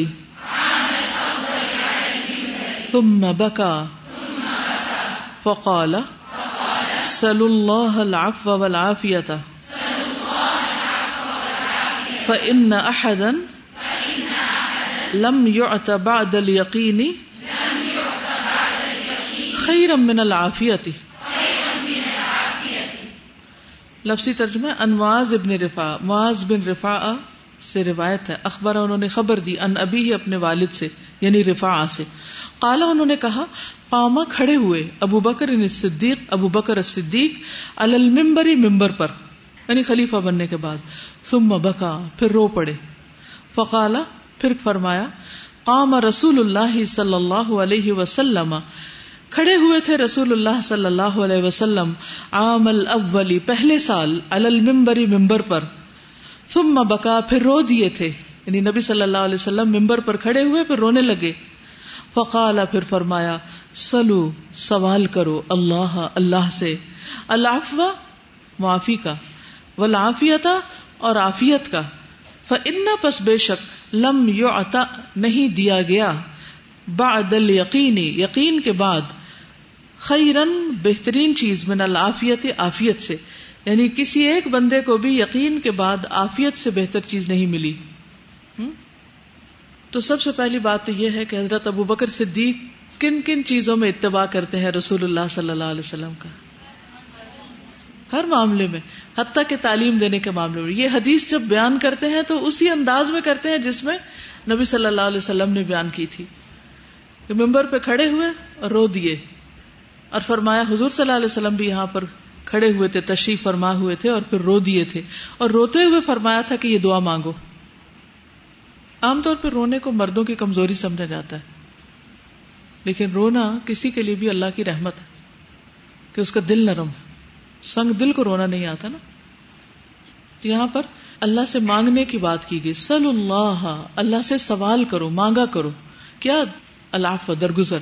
Speaker 1: ثم بكى. فقال، سلوا الله العفو والعافية. فإن أحدا لم يعت بعد اليقين خيرا من العافية. لفظی ترجمہ انواز ابن رفا معاذ بن رفا سے روایت ہے۔ اخبار انہوں نے خبر دی ان ابھی ہی اپنے والد سے یعنی رفا سے۔ کالا انہوں نے کہا قاما کھڑے ہوئے، ابو بکر صدیق ابو بکر صدیق المبری ممبر پر یعنی خلیفہ بننے کے بعد۔ ثم بکا، پھر رو پڑے۔ فقالا، پھر فرمایا، قام رسول اللہ صلی اللہ علیہ وسلم۔ کھڑے ہوئے تھے رسول اللہ صلی اللہ علیہ وسلم۔ عام الاولی پہلے سال المبری ممبر پر۔ ثم بکا پھر رو دیے تھے۔ یعنی نبی صلی اللہ علیہ وسلم ممبر پر کھڑے ہوئے، پھر رونے لگے۔ فقالا پھر فرمایا، سلو، سوال کرو اللہ اللہ سے۔ اللہ معافی کا۔ ولافیتا اور آفیت کا۔ فن پس بے شک، لم یو نہیں دیا گیا۔ بعد یقینی یقین کے بعد، خیرن، بہترین چیز من العافیت آفیت سے۔ یعنی کسی ایک بندے کو بھی یقین کے بعد آفیت سے بہتر چیز نہیں ملی۔ تو سب سے پہلی بات تو یہ ہے کہ حضرت ابو بکر صدیق کن کن چیزوں میں اتباع کرتے ہیں رسول اللہ صلی اللہ علیہ وسلم کا؟ ہر معاملے میں، حتیٰ کہ تعلیم دینے کے معاملے میں۔ یہ حدیث جب بیان کرتے ہیں تو اسی انداز میں کرتے ہیں جس میں نبی صلی اللہ علیہ وسلم نے بیان کی تھی۔ کہ ممبر پہ کھڑے ہوئے اور رو دیے۔ اور فرمایا، حضور صلی اللہ علیہ وسلم بھی یہاں پر کھڑے ہوئے تھے، تشریف فرما ہوئے تھے اور پھر رو دیے تھے۔ اور روتے ہوئے فرمایا تھا کہ یہ دعا مانگو۔ عام طور پہ رونے کو مردوں کی کمزوری سمجھا جاتا ہے۔ لیکن رونا کسی کے لیے بھی اللہ کی رحمت ہے، کہ اس کا دل نرم سنگ دل کو رونا نہیں آتا نا۔ یہاں پر اللہ سے مانگنے کی بات کی گئی۔ سل اللہ اللہ سے سوال کرو، مانگا کرو۔ کیا اللہ درگزر۔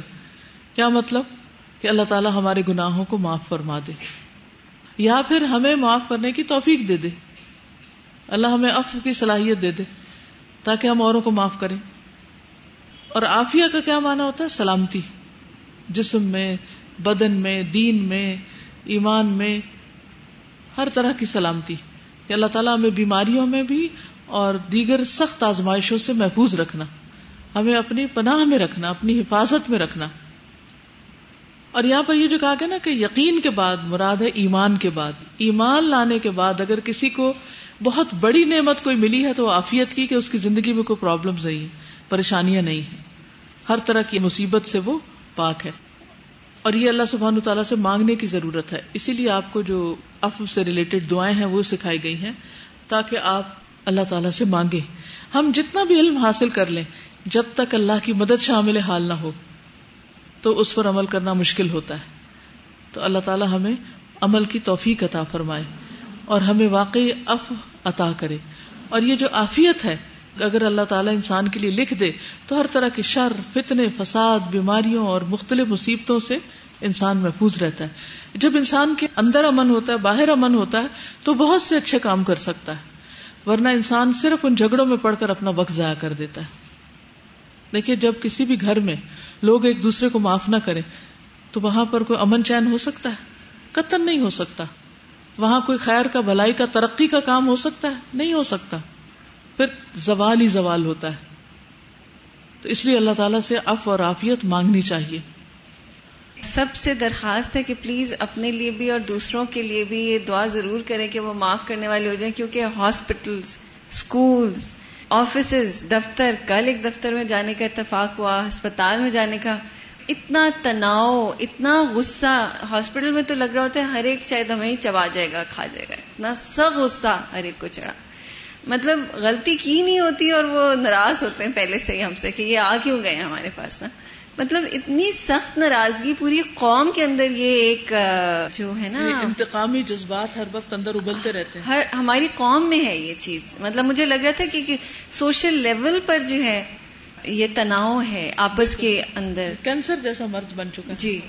Speaker 1: کیا مطلب؟ کہ اللہ تعالیٰ ہمارے گناہوں کو معاف فرما دے۔ یا پھر ہمیں معاف کرنے کی توفیق دے دے۔ اللہ ہمیں اف کی صلاحیت دے دے تاکہ ہم اوروں کو معاف کریں۔ اور عافیہ کا کیا مانا ہوتا ہے؟ سلامتی۔ جسم میں، بدن میں، دین میں، ایمان میں، ہر طرح کی سلامتی۔ کہ اللہ تعالیٰ ہمیں بیماریوں میں بھی اور دیگر سخت آزمائشوں سے محفوظ رکھنا۔ ہمیں اپنی پناہ میں رکھنا، اپنی حفاظت میں رکھنا۔ اور یہاں پر یہ جو کہا گیا نا کہ یقین کے بعد مراد ہے ایمان کے بعد، ایمان لانے کے بعد اگر کسی کو بہت بڑی نعمت کوئی ملی ہے تو آفیت کی کہ اس کی زندگی میں کوئی پرابلم نہیں پریشانیاں نہیں ہیں۔ ہر طرح کی مصیبت سے وہ پاک ہے۔ اور یہ اللہ سبحان تعالیٰ سے مانگنے کی ضرورت ہے۔ اسی لیے آپ کو جو اف سے ریلیٹڈ دعائیں ہیں وہ سکھائی گئی ہیں تاکہ آپ اللہ تعالیٰ سے مانگے ہم جتنا بھی علم حاصل کر لیں، جب تک اللہ کی مدد شامل حال نہ ہو۔ تو اس پر عمل کرنا مشکل ہوتا ہے۔ تو اللہ تعالیٰ ہمیں عمل کی توفیق عطا فرمائے اور ہمیں واقعی اف عطا کرے۔ اور یہ جو آفیت ہے، اگر اللہ تعالیٰ انسان کے لیے لکھ دے، تو ہر طرح کے شر، فتنے، فساد، بیماریوں اور مختلف مصیبتوں سے انسان محفوظ رہتا ہے۔ جب انسان کے اندر امن ہوتا ہے، باہر امن ہوتا ہے، تو بہت سے اچھے کام کر سکتا ہے۔ ورنہ انسان صرف ان جھگڑوں میں پڑھ کر اپنا وقت ضائع کر دیتا ہے۔ دیکھیے جب کسی بھی گھر میں لوگ ایک دوسرے کو معاف نہ کریں، تو وہاں پر کوئی امن چین ہو سکتا ہے؟ قتل نہیں ہو سکتا۔ وہاں کوئی خیر کا بھلائی کا، ترقی کا کام ہو سکتا ہے؟ نہیں ہو سکتا۔ پھر زوال ہی زوال ہوتا ہے۔ تو اس لیے اللہ تعالیٰ سے اف اور عافیت مانگنی چاہیے۔
Speaker 8: سب سے درخواست ہے کہ پلیز اپنے لیے بھی اور دوسروں کے لیے بھی یہ دعا ضرور کریں کہ وہ معاف کرنے والے ہو جائیں، کیونکہ ہاسپٹلس اسکولس آفیسز، دفتر، کل ایک دفتر میں جانے کا اتفاق ہوا، ہسپتال میں جانے کا، اتنا تناؤ، اتنا غصہ، ہاسپٹل میں تو لگ رہا ہوتا ہے ہر ایک شاید ہمیں چبا جائے گا، کھا جائے گا، اتنا سب غصہ ہر ایک کو چڑھا۔ مطلب غلطی کی نہیں ہوتی اور وہ ناراض ہوتے ہیں پہلے سے ہی ہم سے کہ یہ آ کیوں گئے ہمارے پاس نا؟ مطلب اتنی سخت ناراضگی پوری قوم کے اندر یہ ایک جو ہے نا
Speaker 1: انتقامی جذبات ہر وقت اندر ابلتے رہتے ہیں۔
Speaker 8: ہر ہماری قوم میں ہے یہ چیز۔ مطلب مجھے لگ رہا تھا کہ سوشل لیول پر جو ہے یہ تناؤ ہے آپس کے اندر۔
Speaker 1: کینسر جیسا مرض بن چکا
Speaker 8: جی۔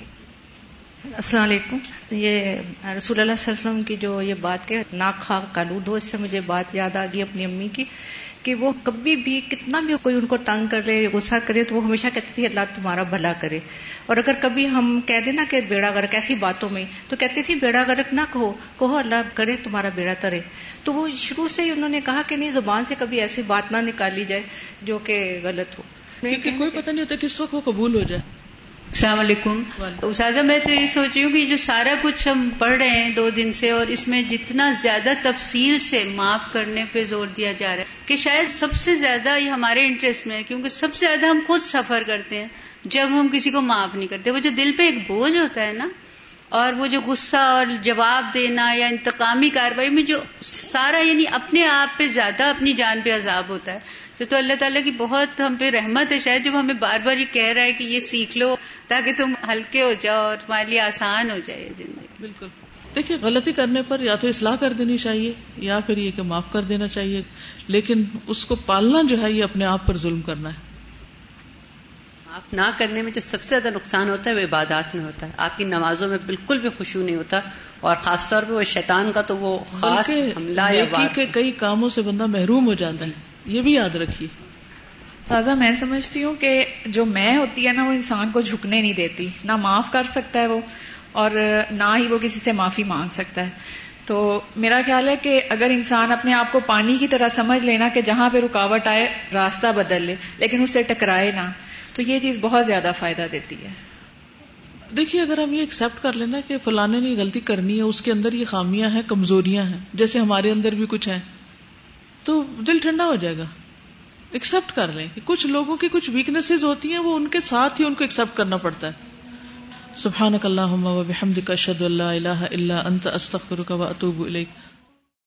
Speaker 9: السلام علیکم۔ یہ رسول اللہ صلی اللہ علیہ وسلم کی جو یہ بات کہ ناک خاک کالود ہو اس سے مجھے بات یاد آ گئی اپنی امی کی۔ کہ وہ کبھی بھی کتنا بھی کوئی ان کو تنگ کر لے غصہ کرے تو وہ ہمیشہ کہتی تھی اللہ تمہارا بھلا کرے۔ اور اگر کبھی ہم کہہ دیں نا کہ بیڑا گرک ایسی باتوں میں تو کہتی تھی بیڑا گرک نہ کہو کہو اللہ کرے تمہارا بیڑا ترے۔ تو وہ شروع سے ہی انہوں نے کہا کہ نہیں، زبان سے کبھی ایسی بات نہ نکالی جائے جو کہ غلط ہو۔
Speaker 1: کیونکہ کوئی پتہ نہیں ہوتا کس وقت وہ قبول ہو جائے۔
Speaker 10: السلام علیکم۔ اساتذہ میں تو یہ سوچ رہی ہوں کہ جو سارا کچھ ہم پڑھ رہے ہیں دو دن سے اور اس میں جتنا زیادہ تفصیل سے معاف کرنے پہ زور دیا جا رہا ہے کہ شاید سب سے زیادہ یہ ہمارے انٹرسٹ میں ہے کیونکہ سب سے زیادہ ہم خود سفر کرتے ہیں جب ہم کسی کو معاف نہیں کرتے۔ وہ جو دل پہ ایک بوجھ ہوتا ہے نا اور وہ جو غصہ اور جواب دینا یا انتقامی کاروائی میں جو سارا یعنی اپنے آپ پہ زیادہ اپنی جان پہ عذاب ہوتا ہے تو تو اللہ تعالیٰ کی بہت ہم پہ رحمت ہے شاید جب ہمیں بار بار یہ کہہ رہا ہے کہ یہ سیکھ لو تاکہ تم ہلکے ہو جاؤ اور تمہارے لیے آسان ہو جائے زندگی۔
Speaker 1: بالکل۔ دیکھیے غلطی کرنے پر یا تو اصلاح کر دینی چاہیے یا پھر یہ کہ معاف کر دینا چاہیے۔ لیکن اس کو پالنا جو ہے یہ اپنے آپ پر ظلم کرنا ہے۔
Speaker 11: معاف نہ کرنے میں جو سب سے زیادہ نقصان ہوتا ہے وہ عبادات میں ہوتا ہے۔ آپ کی نمازوں میں بالکل بھی خوشبو نہیں ہوتا اور خاص طور پہ وہ شیطان کا تو وہ خاص حملہ
Speaker 1: کے کئی کاموں سے بندہ محروم ہو جاتا ہے۔ یہ بھی یاد رکھیے۔
Speaker 12: سازا میں سمجھتی ہوں کہ جو میں ہوتی ہے نا وہ انسان کو جھکنے نہیں دیتی۔ نہ معاف کر سکتا ہے وہ اور نہ ہی وہ کسی سے معافی مانگ سکتا ہے۔ تو میرا خیال ہے کہ اگر انسان اپنے آپ کو پانی کی طرح سمجھ لینا کہ جہاں پہ رکاوٹ آئے راستہ بدل لے لیکن اس سے ٹکرائے نہ تو یہ چیز بہت زیادہ فائدہ دیتی ہے۔
Speaker 1: دیکھیے اگر ہم یہ ایکسپٹ کر لینا کہ فلانے نے غلطی کرنی ہے اس کے اندر یہ خامیاں ہیں کمزوریاں ہیں جیسے ہمارے اندر بھی کچھ ہیں۔ تو دل ٹھنڈا ہو جائے گا۔ ایکسپٹ کر لیں کہ کچھ لوگوں کی کچھ ویکنیس ہوتی ہیں، وہ ان کے ساتھ ہی ان کو ایکسپٹ کرنا پڑتا ہے۔ سبحان اللہ اشہد اللہ اللہ انت، استغفرک و اتوب الیک۔